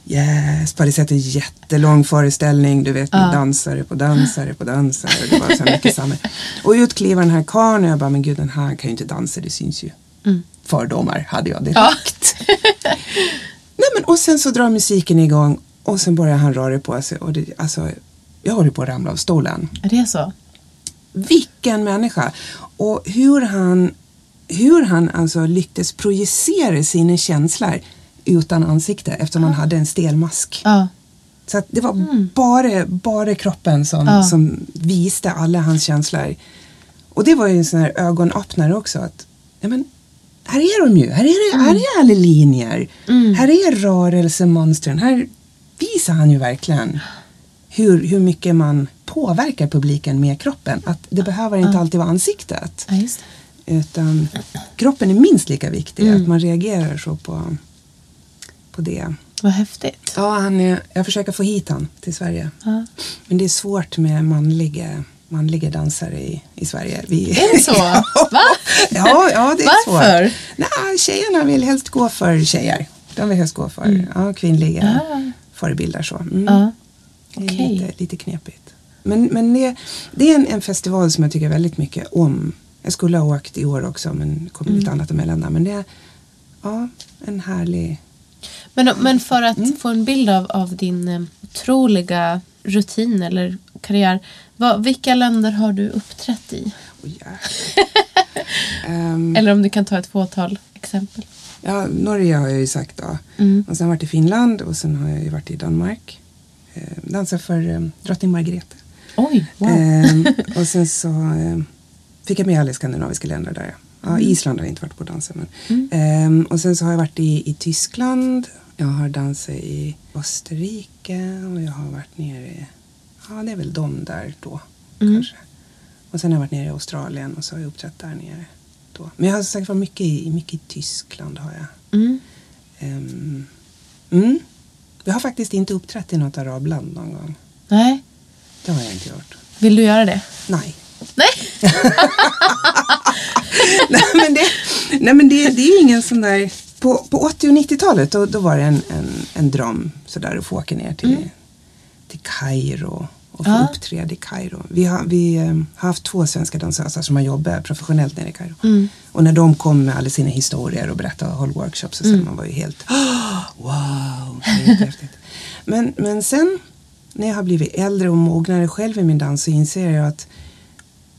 S2: Yes, på det sättet jättelång föreställning. Du vet med dansare på dansare på dansare. Det var så mycket samma. Och ut kliver den här karln och jag bara, men gud den här kan ju inte dansa, det syns ju.
S1: Mm.
S2: Fördomar hade jag direkt. Nej, men, och sen så drar musiken igång och sen börjar han röra på sig. Och det, alltså, jag håller på att ramla av stolen.
S1: Är det så?
S2: Vilken människa! Och hur han, hur han alltså lyckades projicera sina känslor utan ansikte eftersom han hade en stel mask.
S1: Ja.
S2: Så det var bara, bara kroppen som,
S1: Ja.
S2: som visste alla hans känslor. Och det var ju en sån här ögonöppnare också. Att, ja, men, här är de ju, här är, det, här är alla linjer. Här är rörelsemönstren. Här visar han ju verkligen hur, hur mycket man påverkar publiken med kroppen. Att det behöver inte alltid vara ansiktet.
S1: ja.
S2: Utan kroppen är minst lika viktig. Att man reagerar så på, på det.
S1: Vad häftigt.
S2: Ja, han är, jag försöker få hit han till Sverige.
S1: Ja.
S2: Men det är svårt med manliga, manliga dansare i, i Sverige. Vi,
S1: Är det så? Va?
S2: ja, ja, det är
S1: Varför?
S2: Nej, tjejerna vill helst gå för tjejer. De vill helst gå för ja, kvinnliga förebilder. Så. Mm.
S1: Mm. Ja.
S2: Det är lite, lite knepigt. Men, men det, det är en, en festival som jag tycker väldigt mycket om. Jag skulle ha åkt i år också men kom
S1: Mm.
S2: lite annat emellan där. Men det är ja, en härlig...
S1: Men, men för att
S2: Mm.
S1: få en bild av, av din eh, otroliga rutin eller karriär. Vad, vilka länder har du uppträtt i?
S2: Oh. Ehm,
S1: Eller om du kan ta ett fåtal exempel.
S2: ja, Norge har jag ju sagt då.
S1: Mm.
S2: Och sen varit i Finland och sen har jag ju varit i Danmark. Eh, dansat för eh, drottning Margrethe.
S1: Oj, wow.
S2: Ehm, och sen så eh, fick jag med alla skandinaviska länder där. Ja,
S1: Mm.
S2: Island har jag inte varit på dansa. Men. Ehm, och sen så har jag varit i, i Tyskland. Jag har dansat i Österrike och jag har varit nere i, ja det är väl de där då
S1: Mm.
S2: kanske. Och sen har jag varit nere i Australien och så har jag uppträtt där nere. Då. Men jag har sagt var mycket i, mycket i Tyskland har jag.
S1: Mm.
S2: Ehm, mm. Jag har faktiskt inte uppträtt i något arabland någon gång.
S1: Nej,
S2: Det har jag inte gjort.
S1: vill du göra det?
S2: Nej.
S1: Nej.
S2: nej men, det, nej, men det, det är ju ingen sån där... På, på 80 och 90-talet då, då var det en, en, en dröm sådär att få åka ner till, till Kairo och få
S1: Ja.
S2: uppträda i Kairo. Vi har, vi eh, har haft två svenska dansöser som har jobbat professionellt nere i Kairo.
S1: Mm.
S2: Och när de kom med alla sina historier och berättade och höll workshops så,
S1: Mm.
S2: man var ju helt wow. Men, men sen när jag har blivit äldre och mognare själv i min dans så inser jag att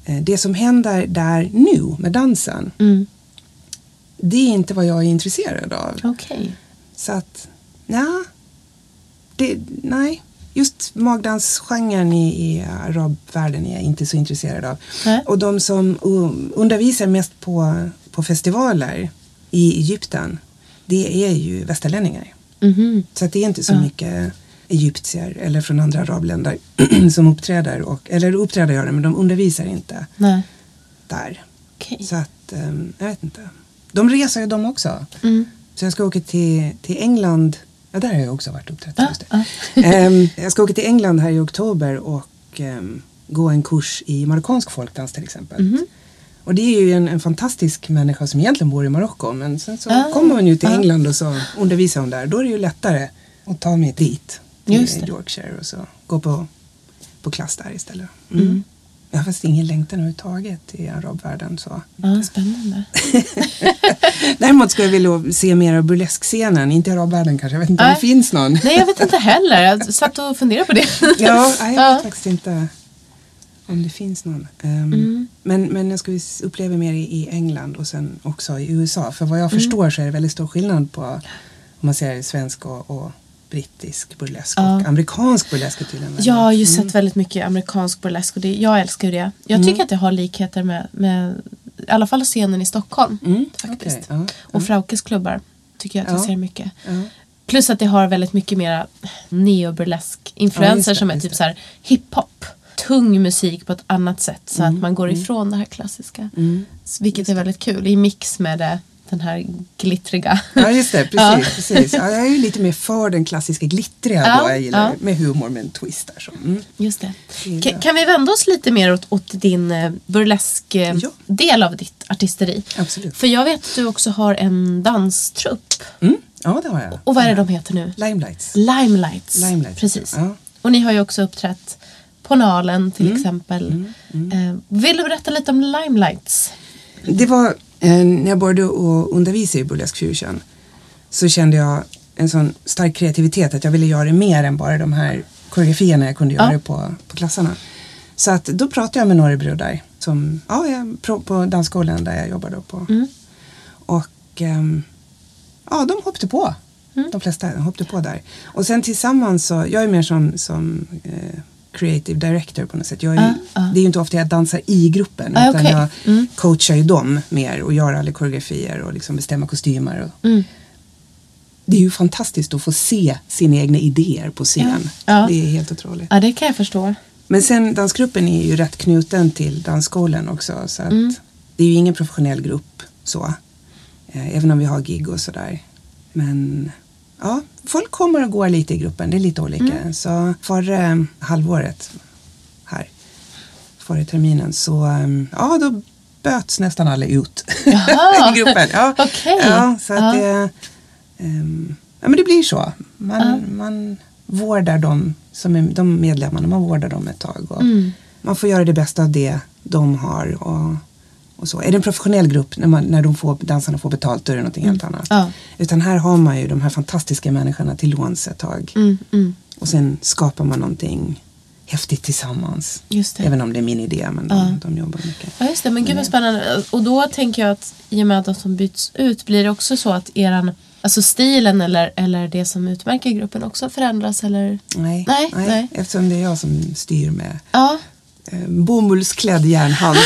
S2: eh, det som händer där nu med dansen
S1: Mm.
S2: det är inte vad jag är intresserad av.
S1: Okej.
S2: Så att, nja, det, nej. Just magdansgenren i, i arabvärlden är jag inte så intresserad av.
S1: Nej.
S2: Och de som uh, undervisar mest på, på festivaler i Egypten, det är ju västerlänningar.
S1: Mhm.
S2: Så det är inte så mycket egyptier eller från andra arabländer som uppträder. Och, eller uppträder gör det, men de undervisar inte
S1: Nej.
S2: där.
S1: Okej.
S2: Så att, ehm, jag vet inte. De reser ju de också.
S1: Mm.
S2: Så jag ska åka till, till England. Ja, där har jag också varit uppträtt. Just det. Ehm, jag ska åka till England här i oktober och ehm, gå en kurs i marockansk folkdans till exempel.
S1: Mhm.
S2: Och det är ju en, en fantastisk människa som egentligen bor i Marocko men sen så
S1: Ah,
S2: kommer hon ju till
S1: ah.
S2: England och så undervisar hon där. Då är det ju lättare att ta mig dit. Till. Yorkshire och så gå på, på klass där istället. Mm. Jag har faktiskt ingen längtan överhuvudtaget i arabvärlden. Så.
S1: Ja, spännande.
S2: Däremot skulle jag vilja se mer av burleskscenen, inte arabvärlden kanske. Jag vet inte om
S1: Nej.
S2: det finns någon.
S1: Nej, jag vet inte heller. Jag satt och funderade på det.
S2: Ja, nej, jag
S1: Ja.
S2: vet faktiskt inte om det finns någon. Ehm,
S1: Mm.
S2: men, men jag skulle uppleva mer i, i England och sen också i USA. För vad jag
S1: Mm.
S2: förstår så är det väldigt stor skillnad på om man säger svensk och, och brittisk burlesk
S1: Ja.
S2: och amerikansk burlesk är tydligen väldigt-
S1: Jag har ju
S2: Mm.
S1: sett väldigt mycket amerikansk burlesk och det, jag älskar ju det. Jag tycker att det har likheter med, med i alla fall scenen i Stockholm.
S2: Mm,
S1: faktiskt.
S2: okej, ja,
S1: Och Fraukes klubbar tycker jag att jag
S2: Ja.
S1: ser mycket.
S2: Ja.
S1: Plus att det har väldigt mycket mera neoburlesk
S2: Ja,
S1: influenser
S2: det,
S1: som är typ så här hiphop. Tung musik på ett annat sätt så
S2: Mm,
S1: att man går ifrån det här klassiska. Vilket är väldigt kul i mix med det, den här glittriga.
S2: Ja just det, precis. Precis. Ja, jag är ju lite mer för den klassiska glittriga
S1: Ja,
S2: då. Jag gillar
S1: ja.
S2: Med humor med en twist där. Så. Mm.
S1: Just det. Kan, kan vi vända oss lite mer åt, åt din eh, burlesk eh, av ditt artisteri?
S2: Absolut.
S1: För jag vet att du också har en danstrupp.
S2: Mm. Ja det har jag.
S1: Och vad är det de heter nu?
S2: Limelights.
S1: Limelights.
S2: Limelights,
S1: Precis. Och ni har ju också uppträtt på Nalen till
S2: Mm.
S1: exempel. Eh, vill du berätta lite om Limelights?
S2: Det var när jag började att undervisa i burlesk fusion så kände jag en sån stark kreativitet att jag ville göra mer än bara de här koreografierna jag kunde göra
S1: Ja.
S2: på, på klasserna. Så att då pratade jag med några brudar som, ja, jag, på, dansskolan där jag jobbade på. Och ehm, ja, de hoppade på. De flesta hoppade på där. Och sen tillsammans så, jag är mer som, som eh, creative director på något sätt. Jag är,
S1: Ah, ah.
S2: Det är ju inte ofta jag dansar i gruppen
S1: Ah,
S2: utan
S1: okej.
S2: jag
S1: Mm.
S2: coachar ju dem mer och gör alla koreografier och liksom bestämmer kostymer. Och,
S1: Mm.
S2: Det är ju fantastiskt att få se sina egna idéer på scen.
S1: Ja.
S2: Det är helt otroligt.
S1: Ja, det kan jag förstå.
S2: Men sen dansgruppen är ju rätt knuten till dansskolan också. Så att
S1: Mm.
S2: det är ju ingen professionell grupp så. Eh, även om vi har gig och sådär. Men ja, folk kommer och går lite i gruppen. Det är lite olika.
S1: Mm.
S2: Så förra eh, halvåret här, förra terminen, så eh, ja, då böts nästan alla ut i gruppen. Ja,
S1: Okej.
S2: ja, så att det, ehm, ja, men det blir så. Man, man vårdar dem, som är, de medlemmarna, man vårdar dem ett tag. Och
S1: Mm.
S2: Man får göra det bästa av det de har. Och, och så. Är det en professionell grupp, när, man, när de får, dansarna får betalt, då är det någonting helt annat.
S1: Ja.
S2: Utan här har man ju de här fantastiska människorna till låns ett tag.
S1: Mm, mm.
S2: Och sen skapar man någonting häftigt tillsammans. Även om det är min idé, men de,
S1: Ja.
S2: de jobbar mycket.
S1: Ja just det, men gud vad spännande. Och då tänker jag att i och med att de byts ut blir det också så att eran Alltså stilen eller, eller det som utmärker gruppen också förändras eller?
S2: Nej,
S1: Nej, nej.
S2: eftersom det är jag som styr med
S1: Ja,
S2: bomullsklädd järnhand.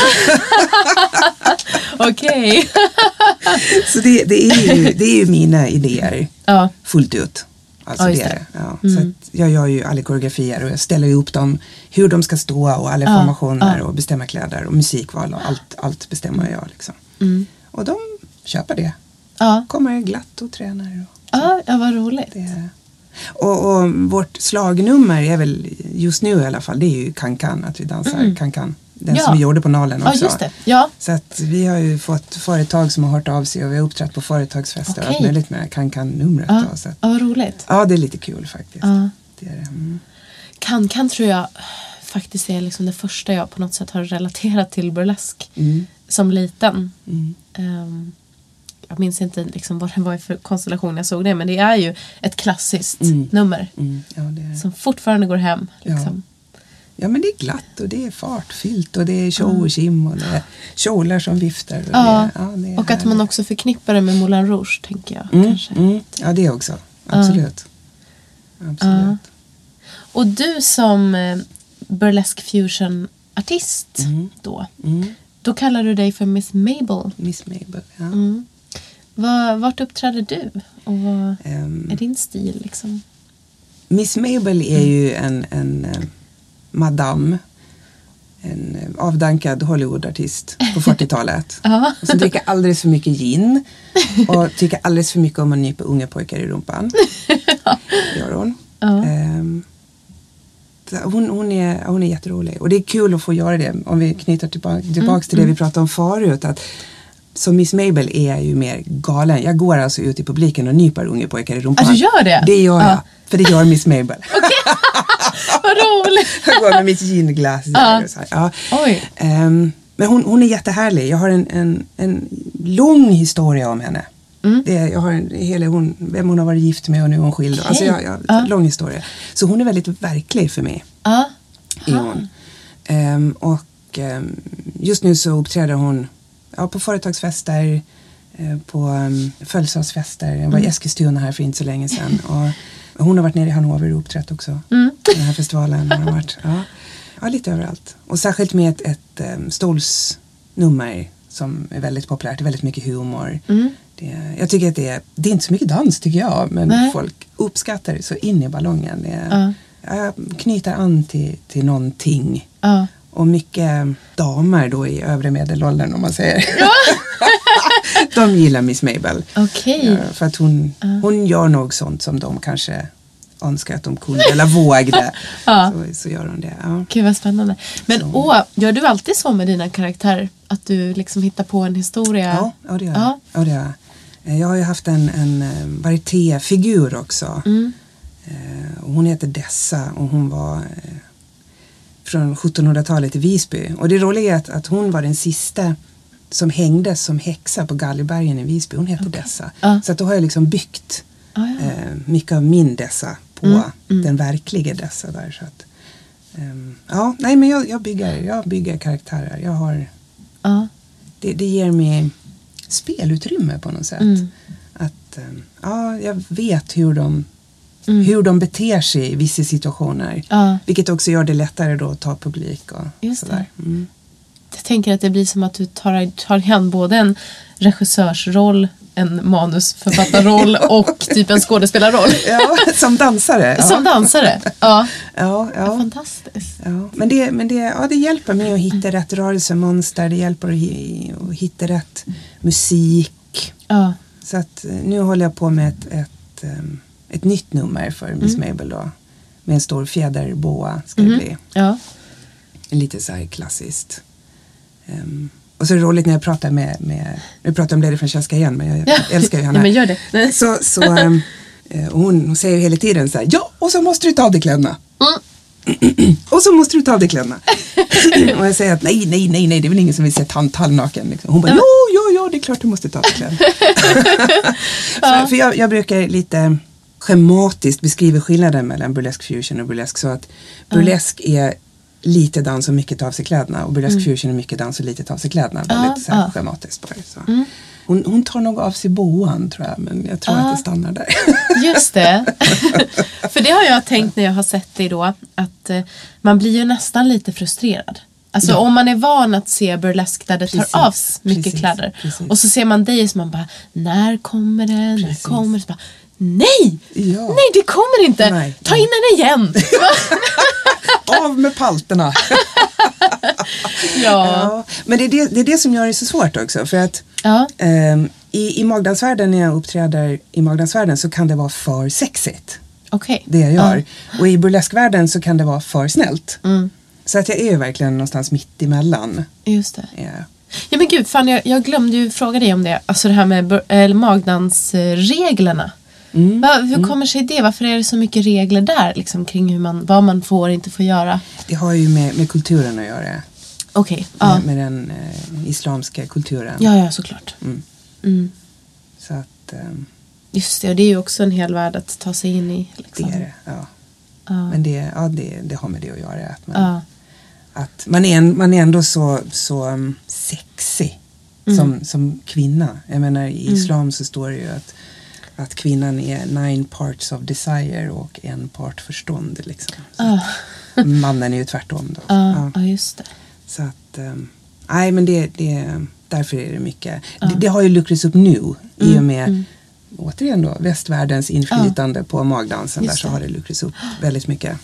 S1: okej.
S2: Så det, det, är ju, det är ju mina idéer
S1: ja,
S2: fullt ut. Alltså
S1: Ja,
S2: det
S1: det.
S2: Ja. Så att jag gör ju alla koreografier och jag ställer upp dem hur de ska stå och alla formationer
S1: ja.
S2: och bestämmer kläder och musikval och allt, allt bestämmer jag. Liksom. Och de köper det.
S1: ja.
S2: Kommer glatt och tränar. Och
S1: Ja, ja vad roligt.
S2: det. Och, och vårt slagnummer är väl just nu i alla fall, det är ju Kankan, att vi dansar
S1: Mm.
S2: Kankan. Den
S1: Ja.
S2: som vi gjorde på Nalen
S1: Ja,
S2: också.
S1: just det. Ja.
S2: Så att vi har ju fått företag som har hört av sig och vi har uppträtt på företagsfester och allt möjligt med kan-kan-numret.
S1: Ja,
S2: då, Så att,
S1: ja vad roligt.
S2: ja, det är lite kul faktiskt.
S1: Ja.
S2: Det är. Mm.
S1: Kan Kan tror jag faktiskt är liksom det första jag på något sätt har relaterat till burlesk
S2: Mm.
S1: som liten. Ehm, jag minns inte liksom vad det var för konstellation jag såg det men det är ju ett klassiskt nummer
S2: Mm. Ja, är.
S1: som fortfarande går hem. Liksom.
S2: ja, men det är glatt och det är fartfyllt och det är tjo och tjim och det är kjolar som viftar. Och,
S1: Ja,
S2: det, ja, det
S1: och att man också förknippar det med Moulin Rouge tänker jag.
S2: Mm,
S1: kanske.
S2: mm, ja, det också. Absolut. Absolut.
S1: Och du som eh, burlesque fusion artist
S2: Mm.
S1: då. Då kallar du dig för Miss Mabel.
S2: Miss Mabel. Ja.
S1: Mm. Var, vart uppträder du? Och vad
S2: Ehm,
S1: är din stil liksom?
S2: Miss Mabel är ju en, en eh, madame. En eh, avdankad Hollywood-artist på 40-talet.
S1: Ja.
S2: Och som dricker alldeles för mycket gin. Och tycker alldeles för mycket om att nypa unga pojkar i rumpan. Gör hon. Så hon, hon, är, hon är jätterolig. Och det är kul att få göra det. Om vi knyter tillbaka, tillbaks till det vi pratade om förut. Att som Miss Mabel är ju mer galen. Jag går alltså ut i publiken och nyper unga pojkar i rumpan.
S1: Ah, du gör det?
S2: Det gör jag.
S1: Ja.
S2: För det gör Miss Mabel.
S1: Vad roligt!
S2: jag går med mitt ginglas där.
S1: Ja.
S2: Så. Ja.
S1: Oj.
S2: Ehm, men hon, hon är jättehärlig. Jag har en, en, en lång historia om henne.
S1: Mm.
S2: Det, jag har en, hela hon, vem hon har varit gift med och nu är hon skild. Alltså jag, jag,
S1: Ja.
S2: Lång historia. Så hon är väldigt verklig för mig.
S1: Ja.
S2: Är hon. Ehm, och ehm, just nu så uppträder hon ja, på företagsfester, eh, på um, födelsedagsfester. Jag var i Eskilstuna här för inte så länge sedan. Och hon har varit nere i Hannover och uppträtt också. Den här festivalen har hon varit. Ja. ja, lite överallt. Och särskilt med ett, ett um, stolsnummer som är väldigt populärt. Det är väldigt mycket humor. Det, jag tycker att det är, det är inte så mycket dans tycker jag. Men
S1: Nej.
S2: folk uppskattar det så in i ballongen. Det är, Jag knyter an till, till någonting.
S1: Ja.
S2: Och mycket damer då i övre medelåldern om man säger. de gillar Miss Mabel.
S1: Okej.
S2: Ja, för att hon, hon gör nog sånt som de kanske önskar att de kunde eller vågade.
S1: Ja.
S2: så, så gör hon det. Ja.
S1: Gud vad spännande. Men åh, gör du alltid så med dina karaktärer? Att du liksom hittar på en historia?
S2: Ja, ja, det gör jag.
S1: Ja.
S2: Ja, det gör jag. Eh, Jag har ju haft en, en eh, varietéfigur också.
S1: Mm.
S2: Eh, Hon heter Dessa och hon var från 1700-talet i Visby. Och det roliga är att, att hon var den sista som hängdes som häxa på Gallibergen i Visby. Hon hette Dessa.
S1: Ja.
S2: Så att då har jag liksom byggt
S1: Ah, ja.
S2: eh, mycket av min Dessa på den verkliga Dessa där. Så att, ehm, ja, nej men jag, jag, bygger, jag bygger karaktärer. Jag har
S1: Ja.
S2: det, det ger mig spelutrymme på något sätt.
S1: Mm.
S2: Att eh, ja, jag vet hur de, hur de beter sig i vissa situationer.
S1: Mm. Ja.
S2: Vilket också gör det lättare då att ta publik och
S1: Just
S2: sådär. Mm.
S1: Jag tänker att det blir som att du tar, tar igen både en regissörsroll, en manusförfattarroll och typ en skådespelarroll.
S2: Ja, som dansare. Ja.
S1: Som dansare. Ja.
S2: Ja, ja.
S1: Fantastiskt.
S2: Ja, men det, men det, ja, det hjälper mig att hitta rätt rörelsemönster, det hjälper att, hi, att hitta rätt musik.
S1: Ja.
S2: Så att eh, nu håller jag på med ett, ett, ehm, ett nytt nummer för Miss Mabel då. Med en stor fjäderboa ska det bli.
S1: Ja.
S2: Lite så här klassiskt. Ehm, och så är det roligt när jag pratar med, med nu pratar jag om Lady Francesca igen men jag, jag älskar ju henne.
S1: Ja, men gör det.
S2: Så, så eh, hon, hon säger ju hela tiden så här, ja och så måste du ta av dig kläderna.
S1: Mm.
S2: och så måste du ta av dig kläderna. och jag säger att nej, nej, nej, nej, det är väl ingen som vill se tant halvnaken. Liksom. Hon bara, jo, jo, jo, det är klart du måste ta av dig kläderna. för för jag, jag brukar lite schematiskt beskriva skillnaden mellan burlesk fusion och burlesk så att burlesk är lite dans och mycket ta av sig kläderna och burlesk fusion är mycket dans och lite ta av sig kläderna. Väldigt så här,
S1: ja.
S2: schematiskt bara. Så. Hon, hon tar nog av sig boan tror jag men jag tror att det stannar där.
S1: Just det. För det har jag tänkt när jag har sett dig då. Att eh, man blir ju nästan lite frustrerad. Alltså om man är van att se burlesk där det tar
S2: Precis,
S1: av s- mycket
S2: precis,
S1: kläder.
S2: precis.
S1: Och så ser man dig som man bara, när kommer det? När kommer det? Så bara, Nej!
S2: Ja.
S1: Nej det kommer inte!
S2: Nej,
S1: Ta in den igen!
S2: av med palterna!
S1: ja.
S2: Ja, men det är det, det är det som gör det så svårt också. För att
S1: Ja.
S2: ehm, i, i magdansvärlden, när jag uppträder i magdansvärlden så kan det vara för sexigt.
S1: Okej.
S2: Det jag gör. Och i burleskvärlden så kan det vara för snällt.
S1: Mm.
S2: Så att jag är ju verkligen någonstans mitt emellan.
S1: Just det.
S2: Ja.
S1: Ja men gud, fan jag, jag glömde ju fråga dig om det. Alltså det här med eller magdansreglerna.
S2: Mm.
S1: Va, hur kommer sig det? Varför är det så mycket regler där? Liksom, kring hur man, vad man får och inte får göra?
S2: Det har ju med, med kulturen att göra.
S1: Okej, ja.
S2: Med, med den eh, islamska kulturen.
S1: ja. Ja, såklart.
S2: Mm.
S1: Mm.
S2: Så att ehm,
S1: Just det, och det är ju också en hel värld att ta sig in i.
S2: det
S1: Liksom.
S2: är det. Ja.
S1: Ja.
S2: Men det, ja, det, det har med det att göra. Att man,
S1: Ja.
S2: att man, är, en- man är ändå så, så um, sexig
S1: Mm.
S2: som, som kvinna. Jag menar i islam så står det ju att, att kvinnan är nine parts of desire och en part förstånd. Liksom.
S1: Ja.
S2: Mannen är ju tvärtom då.
S1: Ja,
S2: Ja.
S1: ja, just det.
S2: Så att, um, nej men det, det, därför är det mycket. Det, det har ju luckrats upp nu i
S1: Mm,
S2: och med återigen då västvärldens inflytande på magdansen.
S1: Just
S2: Där så
S1: det.
S2: har det luckrats upp väldigt mycket.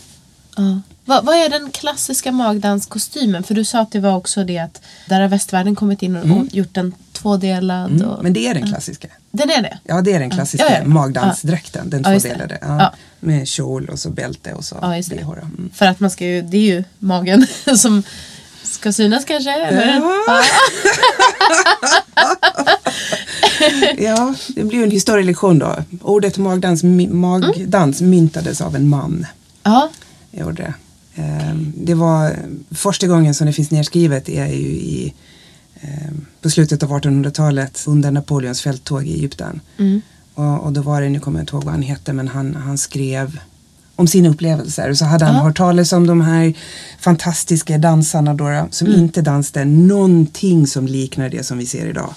S1: Ja. Vad, vad är den klassiska magdanskostymen? För du sa att det var också det att där har västvärlden kommit in och, och gjort den tvådelad.
S2: Mm,
S1: Och,
S2: men det är den klassiska.
S1: Den är det?
S2: Ja det är den klassiska
S1: Ja, ja, ja.
S2: magdansdräkten, den tvådelade. Ja. Med kjol och så bälte och så
S1: Ja,
S2: bh. Mm.
S1: För att man ska ju, det är ju magen som ska synas kanske? Eller?
S2: Ja. ja, det blir ju en historielektion då. Ordet magdans, mi- magdans myntades av en man.
S1: Ja.
S2: Jag gjorde det. Ehm, Det var första gången som det finns nedskrivet är ju i, på slutet av 1800-talet under Napoleons fälttåg i Egypten.
S1: Mm.
S2: Och, och då var det, nu kommer jag inte ihåg vad han hette, men han, han skrev om sina upplevelser. Så hade han
S1: Ja.
S2: hört talas om de här fantastiska dansarna då, som
S1: Mm.
S2: inte dansade någonting som liknar det som vi ser idag.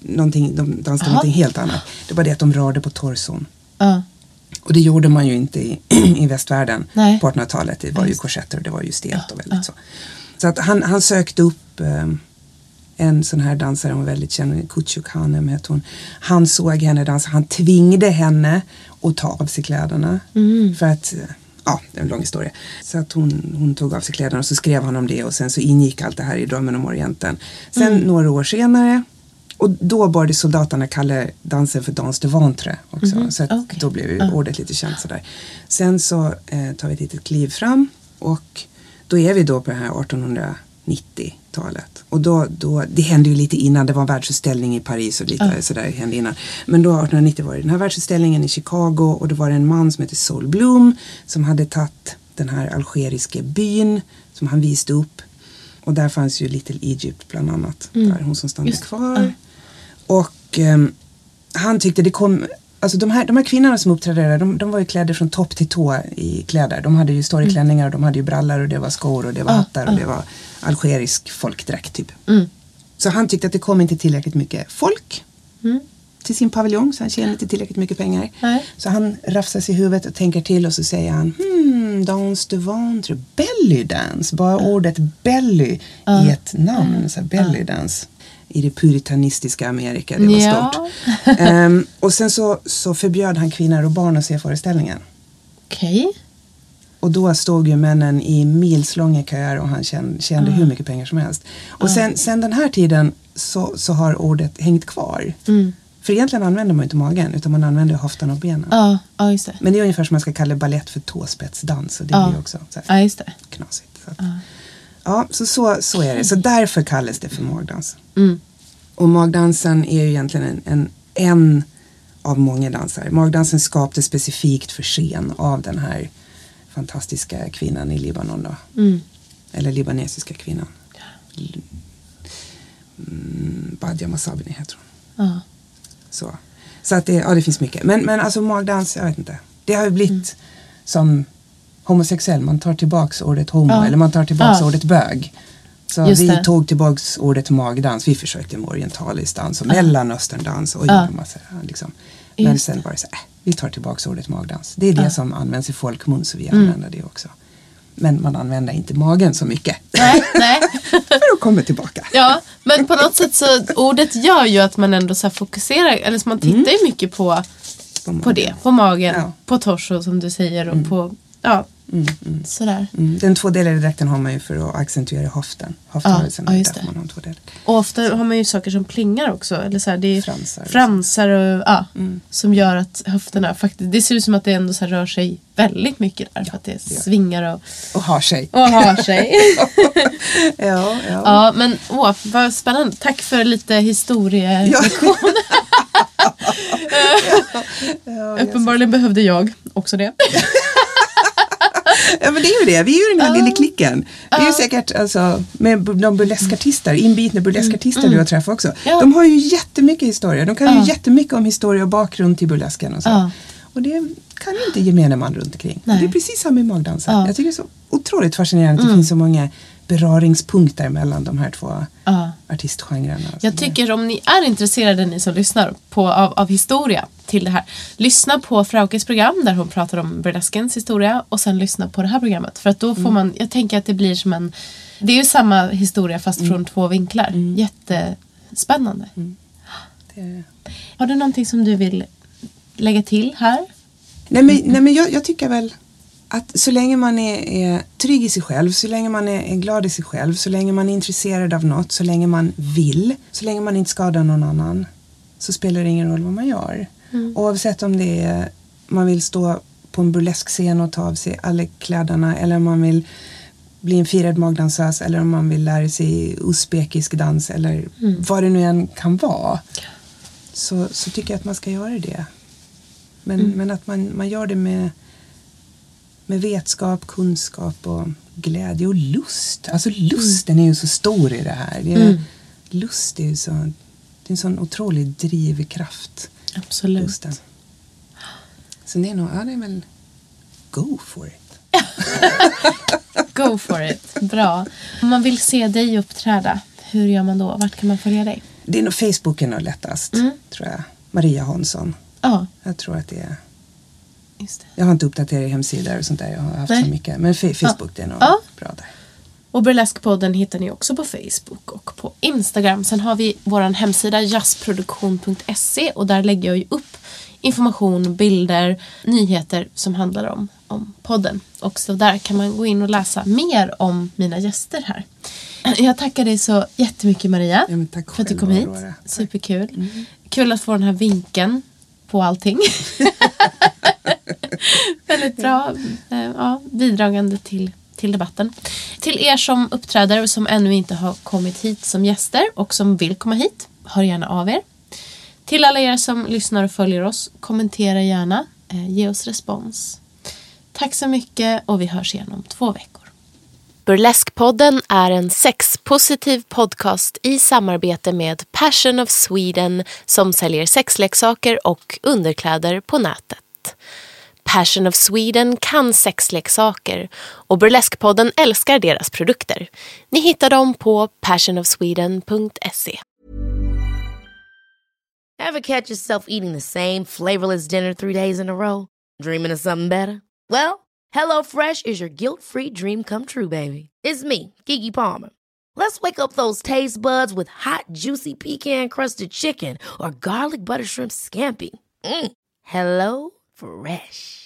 S2: Någonting, de dansade
S1: Jaha.
S2: någonting helt annat. Det var det att de rörde på torson.
S1: Ja.
S2: Och det gjorde man ju inte i, i västvärlden
S1: Nej.
S2: på 1800-talet. Det var ju korsetter och det var ju stelt
S1: Ja,
S2: och väldigt
S1: ja.
S2: så. Så att han, han sökte upp eh, en sån här dansare, hon var väldigt känd, Kutchuk Hanem hette hon. Han såg henne dansa, han tvingade henne att ta av sig kläderna.
S1: Mm.
S2: För att, ja det är en lång historia. Så att hon, hon tog av sig kläderna och så skrev han om det och sen så ingick allt det här i Drömmen om Orienten. Sen
S1: Mm.
S2: några år senare och då började soldaterna kalla dansen för dans de ventre också. Så att.
S1: Okej.
S2: då blev ju ordet lite känt sådär. Sen så eh, tar vi ett litet kliv fram och då är vi då på det här 1890-talet. Och då, då, det hände ju lite innan, det var en världsutställning i Paris och lite sådär hände innan. Men då 1890 var det den här världsutställningen i Chicago och då var det en man som hette Sol Bloom som hade tagit den här algeriska byn som han visade upp. Och där fanns ju Little Egypt bland annat. Där, hon som stannade
S1: Just
S2: kvar. Och ehm, han tyckte det kom Alltså de här, de här kvinnorna som uppträdde där, de, de var ju klädda från topp till tå i kläder. De hade ju stora klänningar och de hade ju brallor och det var skor och det var
S1: Ah,
S2: hattar och det var algerisk folkdräkt typ.
S1: Mm.
S2: Så han tyckte att det kom inte tillräckligt mycket folk
S1: Mm.
S2: till sin paviljong så han tjänade inte tillräckligt mycket pengar.
S1: Nej.
S2: Så han rafsar sig i huvudet och tänker till och så säger han hmm, dans de ventre, belly dance. Bara ordet belly i ett namn, så belly dance. I det puritanistiska Amerika, det var
S1: Ja.
S2: stort. Ehm, och sen så, så förbjöd han kvinnor och barn att se föreställningen.
S1: Okej.
S2: Och då stod ju männen i milslånga köer och han tjänade, tjänade hur mycket pengar som helst. Och sen, sen den här tiden så, så har ordet hängt kvar.
S1: Mm.
S2: För egentligen använder man inte magen utan man använder höften och benen.
S1: Ja, ja, just det.
S2: Men det är ungefär som man ska kalla ballett för tåspetsdans och det
S1: Ja.
S2: blir ju också så här
S1: Ja, just det.
S2: knasigt. Så att, ja, så, så, så är det. Så därför kallas det för magdans.
S1: Mm.
S2: Och magdansen är ju egentligen en, en, en av många danser. Magdansen skapades specifikt för scen av den här fantastiska kvinnan i Libanon då.
S1: Mm.
S2: Eller libanesiska kvinnan. Mm, Badia Masabini heter hon.
S1: Ja.
S2: Så, så att det, ja, det finns mycket. Men, men alltså magdans, jag vet inte. Det har ju blivit
S1: Mm.
S2: som homosexuell. Man tar tillbaks ordet homo
S1: Ja.
S2: eller man tar tillbaks
S1: Ja.
S2: ordet bög. Så
S1: Just
S2: vi
S1: det.
S2: tog tillbaks ordet magdans. Vi försökte med orientalisk dans och mellanösterndans och
S1: Ja.
S2: massa, liksom. Men
S1: Just
S2: sen bara så äh, vi tar tillbaks ordet magdans. Det är det
S1: Ja.
S2: som används i folkmun så vi
S1: Mm.
S2: använder det också. Men man använder inte magen så mycket.
S1: Nej, nej.
S2: För att komma tillbaka.
S1: Ja, men på något sätt så ordet gör ju att man ändå så fokuserar, eller så man tittar ju mycket på,
S2: På
S1: på det, på magen,
S2: Ja.
S1: på torso som du säger och på, ja, Sådär.
S2: Mm. Den tvådelade dräkten har man ju för att accentuera höften. Höftrörelsen.
S1: Ja, ja, det.
S2: man har.
S1: Och ofta har man ju saker som plingar också. Eller så här, det är
S2: Fransar.
S1: fransar och, ja, som gör att höfterna faktiskt, det ser ut som att det ändå så rör sig väldigt mycket där. För att det svingar och,
S2: Och har sig.
S1: och har sig.
S2: Ja, ja.
S1: ja men åh, vad spännande. Tack för lite historielektion. Uppenbarligen behövde jag också det.
S2: Ja men det är ju det, vi är ju den här lilla klicken. Det är ju säkert alltså, med de burleskartister, inbitna burleskartister du har träffat också.
S1: Ja.
S2: De har ju jättemycket historia, de kan
S1: Ja.
S2: ju jättemycket om historia och bakgrund till burlesken och så. Och det kan ju inte gemene man runt omkring.
S1: Nej.
S2: Det är precis samma med magdansen.
S1: Ja.
S2: Jag tycker det är så otroligt fascinerande att det finns så många beröringspunkter mellan de här två
S1: Ja.
S2: artistgenrerna.
S1: Jag tycker om ni är intresserade ni som lyssnar på, av, av historia till det här. Lyssna på Fraukes program där hon pratar om burleskens historia och sen lyssna på det här programmet. För att då får man, jag tänker att det blir som en, det är ju samma historia fast från två vinklar. Jättespännande.
S2: Det-
S1: Har du någonting som du vill lägga till här?
S2: Nej men, nej, men jag, jag tycker väl att så länge man är, är trygg i sig själv, så länge man är, är glad i sig själv, så länge man är intresserad av något, så länge man vill, så länge man inte skadar någon annan, så spelar det ingen roll vad man gör. Oavsett om det är man vill stå på en burleskscen och ta av sig alla kläderna eller om man vill bli en firad magdansös eller om man vill lära sig uzbekisk dans eller vad det nu än kan vara. Så, så tycker jag att man ska göra det. Men, men att man, man gör det med, med vetskap, kunskap och glädje och lust. Alltså lusten är ju så stor i det här. Det är, Lust är ju så, det är en sån otrolig drivkraft.
S1: Absolut.
S2: Lusten. Så det är nog, ja det är väl go for it.
S1: Go for it. Bra. Om man vill se dig uppträda, hur gör man då? Vart kan man följa dig?
S2: Det är nog Facebooken är lättast, tror jag. Maria Hansson.
S1: Ja,
S2: Jag tror att det är. Jag har inte uppdaterat hemsidor och sånt där. Jag har haft
S1: Nej.
S2: så mycket. Men Facebook det är nog
S1: Ja.
S2: bra där.
S1: Och Burleskpodden hittar ni också på Facebook och på Instagram. Sen har vi vår hemsida jazzproduktion.se och där lägger jag ju upp information, bilder, nyheter som handlar om, om podden. Och så där kan man gå in och läsa mer om mina gäster här. Jag tackar dig så jättemycket Maria
S2: Ja, tack
S1: för att du kom hit.
S2: Aurora.
S1: Superkul. Kul att få den här vinkeln på allting. Väldigt bra eh, ja, bidragande till, till debatten. Till er som uppträder och som ännu inte har kommit hit som gäster och som vill komma hit, hör gärna av er. Till alla er som lyssnar och följer oss, kommentera gärna, eh, ge oss respons. Tack så mycket och vi hörs igen om två veckor.
S5: Burleskpodden är en sexpositiv podcast i samarbete med Passion of Sweden som säljer sexleksaker och underkläder på nätet. Passion of Sweden kan sexleksaker och Burleskpodden älskar deras produkter. Ni hittar dem på passionofsweden.se.
S3: Have catch yourself eating the same flavorless dinner three days in a row? Dreaming of something better? Well, Hello Fresh is your guilt-free dream come true, baby. It's me, Gigi Palmer. Let's wake up those taste buds with hot, juicy pecan-crusted chicken or garlic butter shrimp scampi. Mm. Hello Fresh.